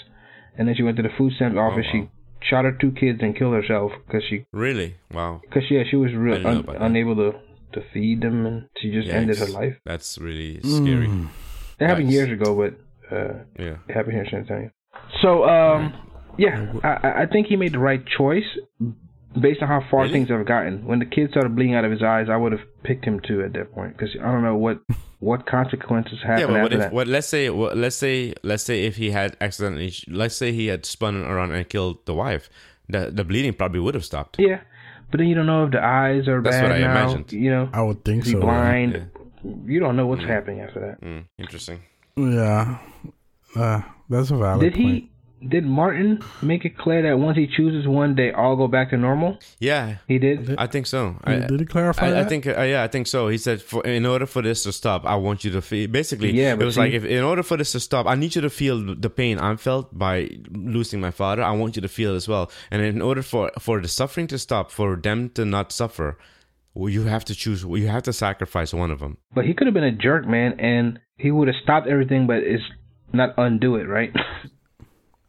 and then she went to the food stamp office. Oh, wow. She shot her two kids and killed herself because she Really? Wow. because yeah she was I real un, unable to to feed them, and she just ended her life. That's really scary. Mm. It happened Nice. years ago, but uh, Yeah. it happened here in San Antonio. So um, yeah, I, I- I think he made the right choice based on how far Really? things have gotten. When the kid started bleeding out of his eyes, I would have picked him too at that point because I don't know what what consequences Yeah, happen but what after if? that. What? Let's say. What, let's say. Let's say if he had accidentally. Let's say he had spun around and killed the wife. The the bleeding probably would have stopped. Yeah, but then you don't know if the eyes are That's bad what I now. imagined. You know, I would think is he so. blind? Yeah. You don't know what's happening after that. Mm, interesting. Yeah, uh, that's a valid Did point. he? Did Martin make it clear that once he chooses one, they all go back to normal? Yeah, He did. I think so. I, Did he clarify I, I think uh, yeah, I think so. He said, for, in order for this to stop, I want you to feel. Basically, Yeah, it was see- like, if in order for this to stop, I need you to feel the pain I felt by losing my father. I want you to feel as well. And in order for for the suffering to stop, for them to not suffer, well, you have to choose. You have to sacrifice one of them. But he could have been a jerk, man, and he would have stopped everything, but it's not undo it, right?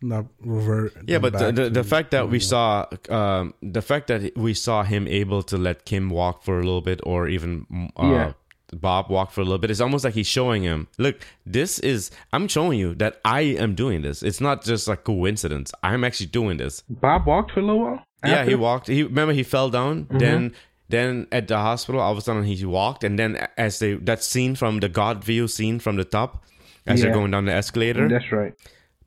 Not revert. Yeah, but the, the, the fact that we saw um, the fact that we saw him able to let Kim walk for a little bit, or even uh, Yeah. Bob walk for a little bit, it's almost like he's showing him, look, this is I'm showing you that I am doing this. It's not just a coincidence. I'm actually doing this. Bob walked for a little while. yeah, he walked. He remember he fell down. Then then at the hospital, all of a sudden he walked, and then as they that scene from the God view scene from the top, as they're going down the escalator, That's right.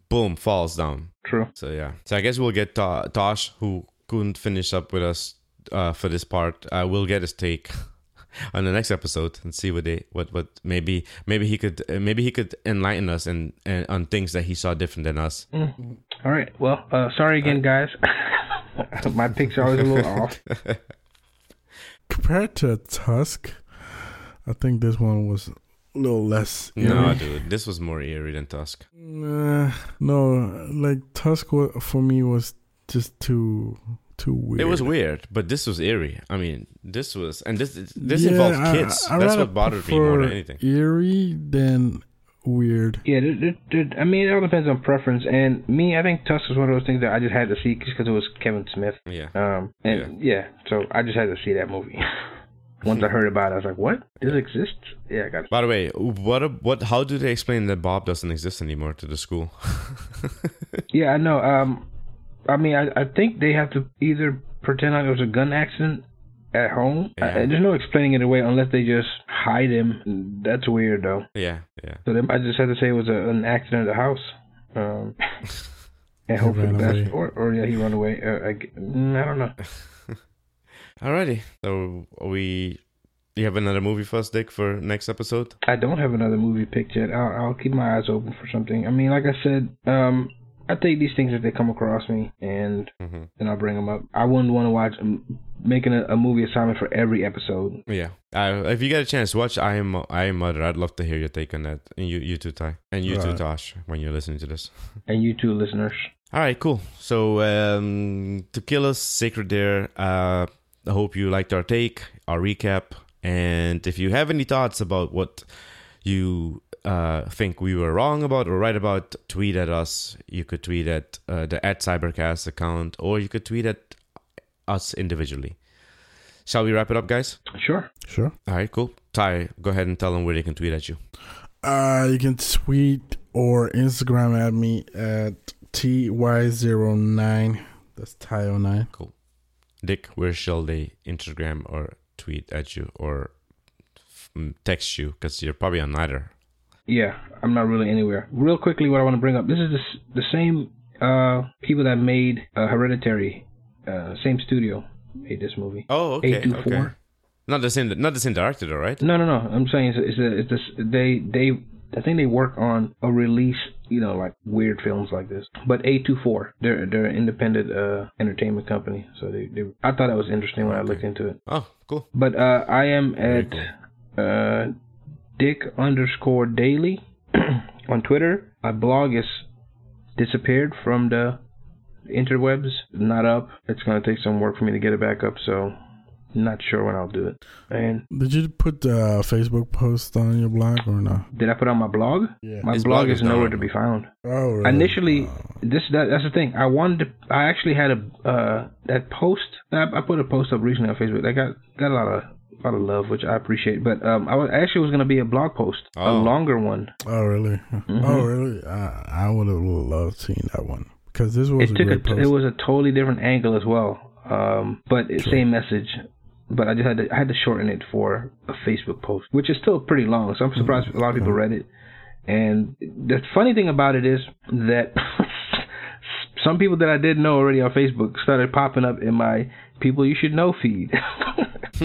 boom, falls down. True. So yeah. So I guess we'll get Ta- Tosh, who couldn't finish up with us uh, for this part. Uh, we'll get his take on the next episode and see what they what what maybe maybe he could uh, maybe he could enlighten us and, and on things that he saw different than us. All right. Well, uh, sorry again, guys. My picks are always a little off. compared to Tusk, I think this one was a little less. No, dude, this was more eerie than Tusk. Nah, no, like Tusk for me was just too too weird. It was weird, but this was eerie. I mean, this was and this this Yeah, involves kids. I That's what bothered me more than anything. Eerie than weird. Yeah, I mean, it all depends on preference. And me, I think Tusk was one of those things that I just had to see just because it was Kevin Smith. Yeah. Um, and yeah. so I just had to see that movie. Once I heard about it, I was like, "What? This exists?" Yeah, I got it. By the way, what a- what? How do they explain that Bob doesn't exist anymore to the school? Yeah, I know. Um, I mean, I, I think they have to either pretend like it was a gun accident at home. Yeah. Uh, there's no explaining it away unless they just hide him. That's weird, though. yeah, yeah. So they, I just had to say it was a, an accident at the house. Um, and He hope for the ran best. away. Or, or yeah, he run away. Uh, I, g- mm, I don't know. Alrighty. So we you have another movie for us, Dick, for next episode? I don't have another movie picked yet. I'll, I'll keep my eyes open for something. I mean, like I said, um, I take these things as they come across me, and hmm then I'll bring them up. I wouldn't want to watch making a, a movie assignment for every episode. Yeah. Uh, if you get a chance, watch I Am I Am Mother. I'd love to hear your take on that. And you, you too, Ty, and you too, Tosh, when you're listening to this. And you too, listeners. All right, cool. So um, to kill us, Sacred Deer. Uh, I hope you liked our take, our recap, and if you have any thoughts about what you uh, think we were wrong about or right about, tweet at us. You could tweet at uh, the at Cybercast account, or you could tweet at us individually. Shall we wrap it up, guys? Sure. Sure. All right, cool. Ty, go ahead and tell them where they can tweet at you. Uh, you can tweet or Instagram at me at ty09. That's ty09. Cool. Dick, where shall they Instagram or tweet at you or text you? Because you're probably on neither. Yeah, I'm not really anywhere. Real quickly, what I want to bring up this is the, the same uh, people that made uh, Hereditary, uh, same studio made this movie. Oh, okay. A24. okay. Not the same. Not the same director, though, right? No, no, no. I'm saying it's, it's, a, it's this, they they I think they work on a release, you know, like weird films like this. But A24, they're they're an independent uh, entertainment company, so they, they I thought that was interesting when I looked into it. Oh, cool. But uh, I am at uh, Dick underscore Daily on Twitter. My blog is disappeared from the interwebs, not up. It's gonna take some work for me to get it back up, so not sure when I'll do it. And Did you put the Facebook post on your blog or not? did I put on my blog? Yeah. My blog, blog is is down. nowhere to be found. Oh, really? Initially, this that, that's the thing. I wanted to. I actually had a uh, that post. I, I put a post up recently on Facebook. That got got a lot of a lot of love, which I appreciate. But um, I was actually was going to be a blog post, a Oh. longer one. Oh, really? Mm-hmm. Oh, really? I, I would have loved seeing that one because this was It a took great a, post. it was a totally different angle as well. Um, but it, same message. But I just had to I had to shorten it for a Facebook post, which is still pretty long. So I'm surprised a lot of people read it. And the funny thing about it is that some people that I didn't know already on Facebook started popping up in my people you should know feed.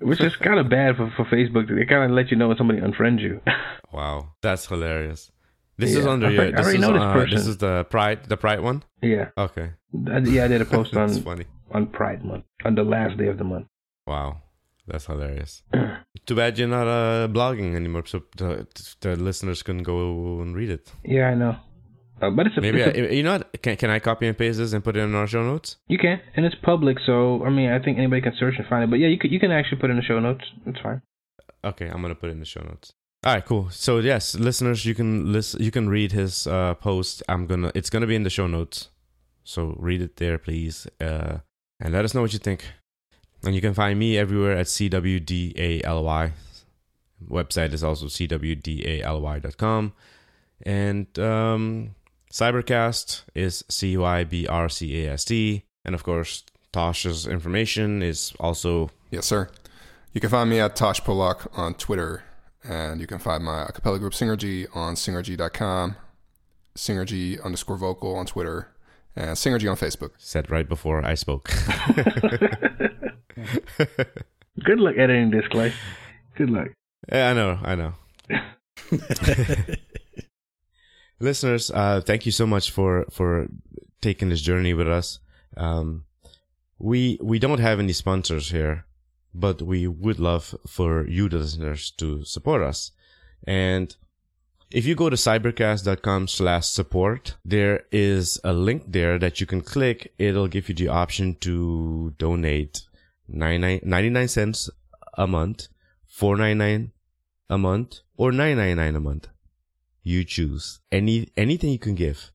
Which is kind of bad for, for Facebook. They kind of let you know when somebody unfriends you. wow, that's hilarious. This is under I your. I This is, know this uh, person. this is the pride. The pride one. yeah, Okay, I, yeah. I did a post that's on funny. on Pride Month on the last day of the month. Wow, that's hilarious. Too bad you're not uh, blogging anymore, so the, the listeners can go and read it. Yeah, I know. Uh, but it's a, Maybe it's I, a- you know what? Can can I copy and paste this and put it in our show notes? you can, and it's public, so I mean, I think anybody can search and find it. But yeah, you could you can actually put it in the show notes. It's fine. Okay, I'm gonna put it in the show notes. All right, cool. So yes, listeners, you can listen. You can read his uh, post. I'm gonna. It's gonna be in the show notes. So read it there, please, uh, and let us know what you think. And you can find me everywhere at cwdaly. Website is also cwdaly.com, and um, Cybercast is c y b r c a s t, and of course, Tosh's information is also Yes, sir. You can find me at Tosh Polak on Twitter, and you can find my a cappella group Synergy on synergy.com, Synergy underscore vocal on Twitter, and Synergy on Facebook. said right before I spoke. Good luck editing this, Clay. Good luck. Yeah, I know, I know. Listeners, uh, thank you so much for for taking this journey with us. Um, we we don't have any sponsors here, but we would love for you, the listeners, to support us. And if you go to cybercast.com slash support, there is a link there that you can click. It'll give you the option to donate 99, 99 cents a month, 499 a month, or 999 a month. You choose any anything you can give.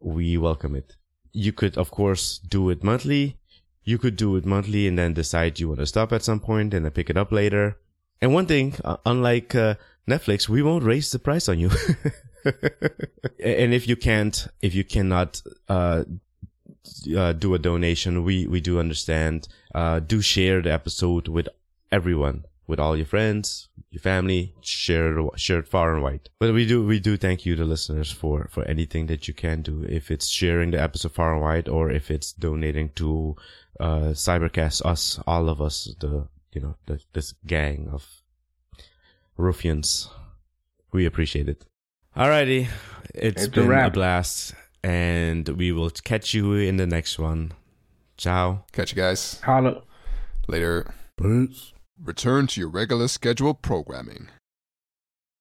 We welcome it. You could, of course, do it monthly. You could do it monthly and then decide you want to stop at some point and then pick it up later. And one thing, uh, unlike uh, Netflix, we won't raise the price on you. and if you can't, if you cannot uh, uh, do a donation, we we do understand. Uh, do share the episode with everyone, with all your friends, your family. Share it- share it far and wide. But we do we do thank you, the listeners, for for anything that you can do. If it's sharing the episode far and wide, or if it's donating to uh, Cybercast, us, all of us, the you know the, this gang of ruffians. We appreciate it. Alrighty, it's It's a been a wrap. blast, and we will catch you in the next one. Ciao. Catch you guys Holla. later. Peace. Return to your regular scheduled programming.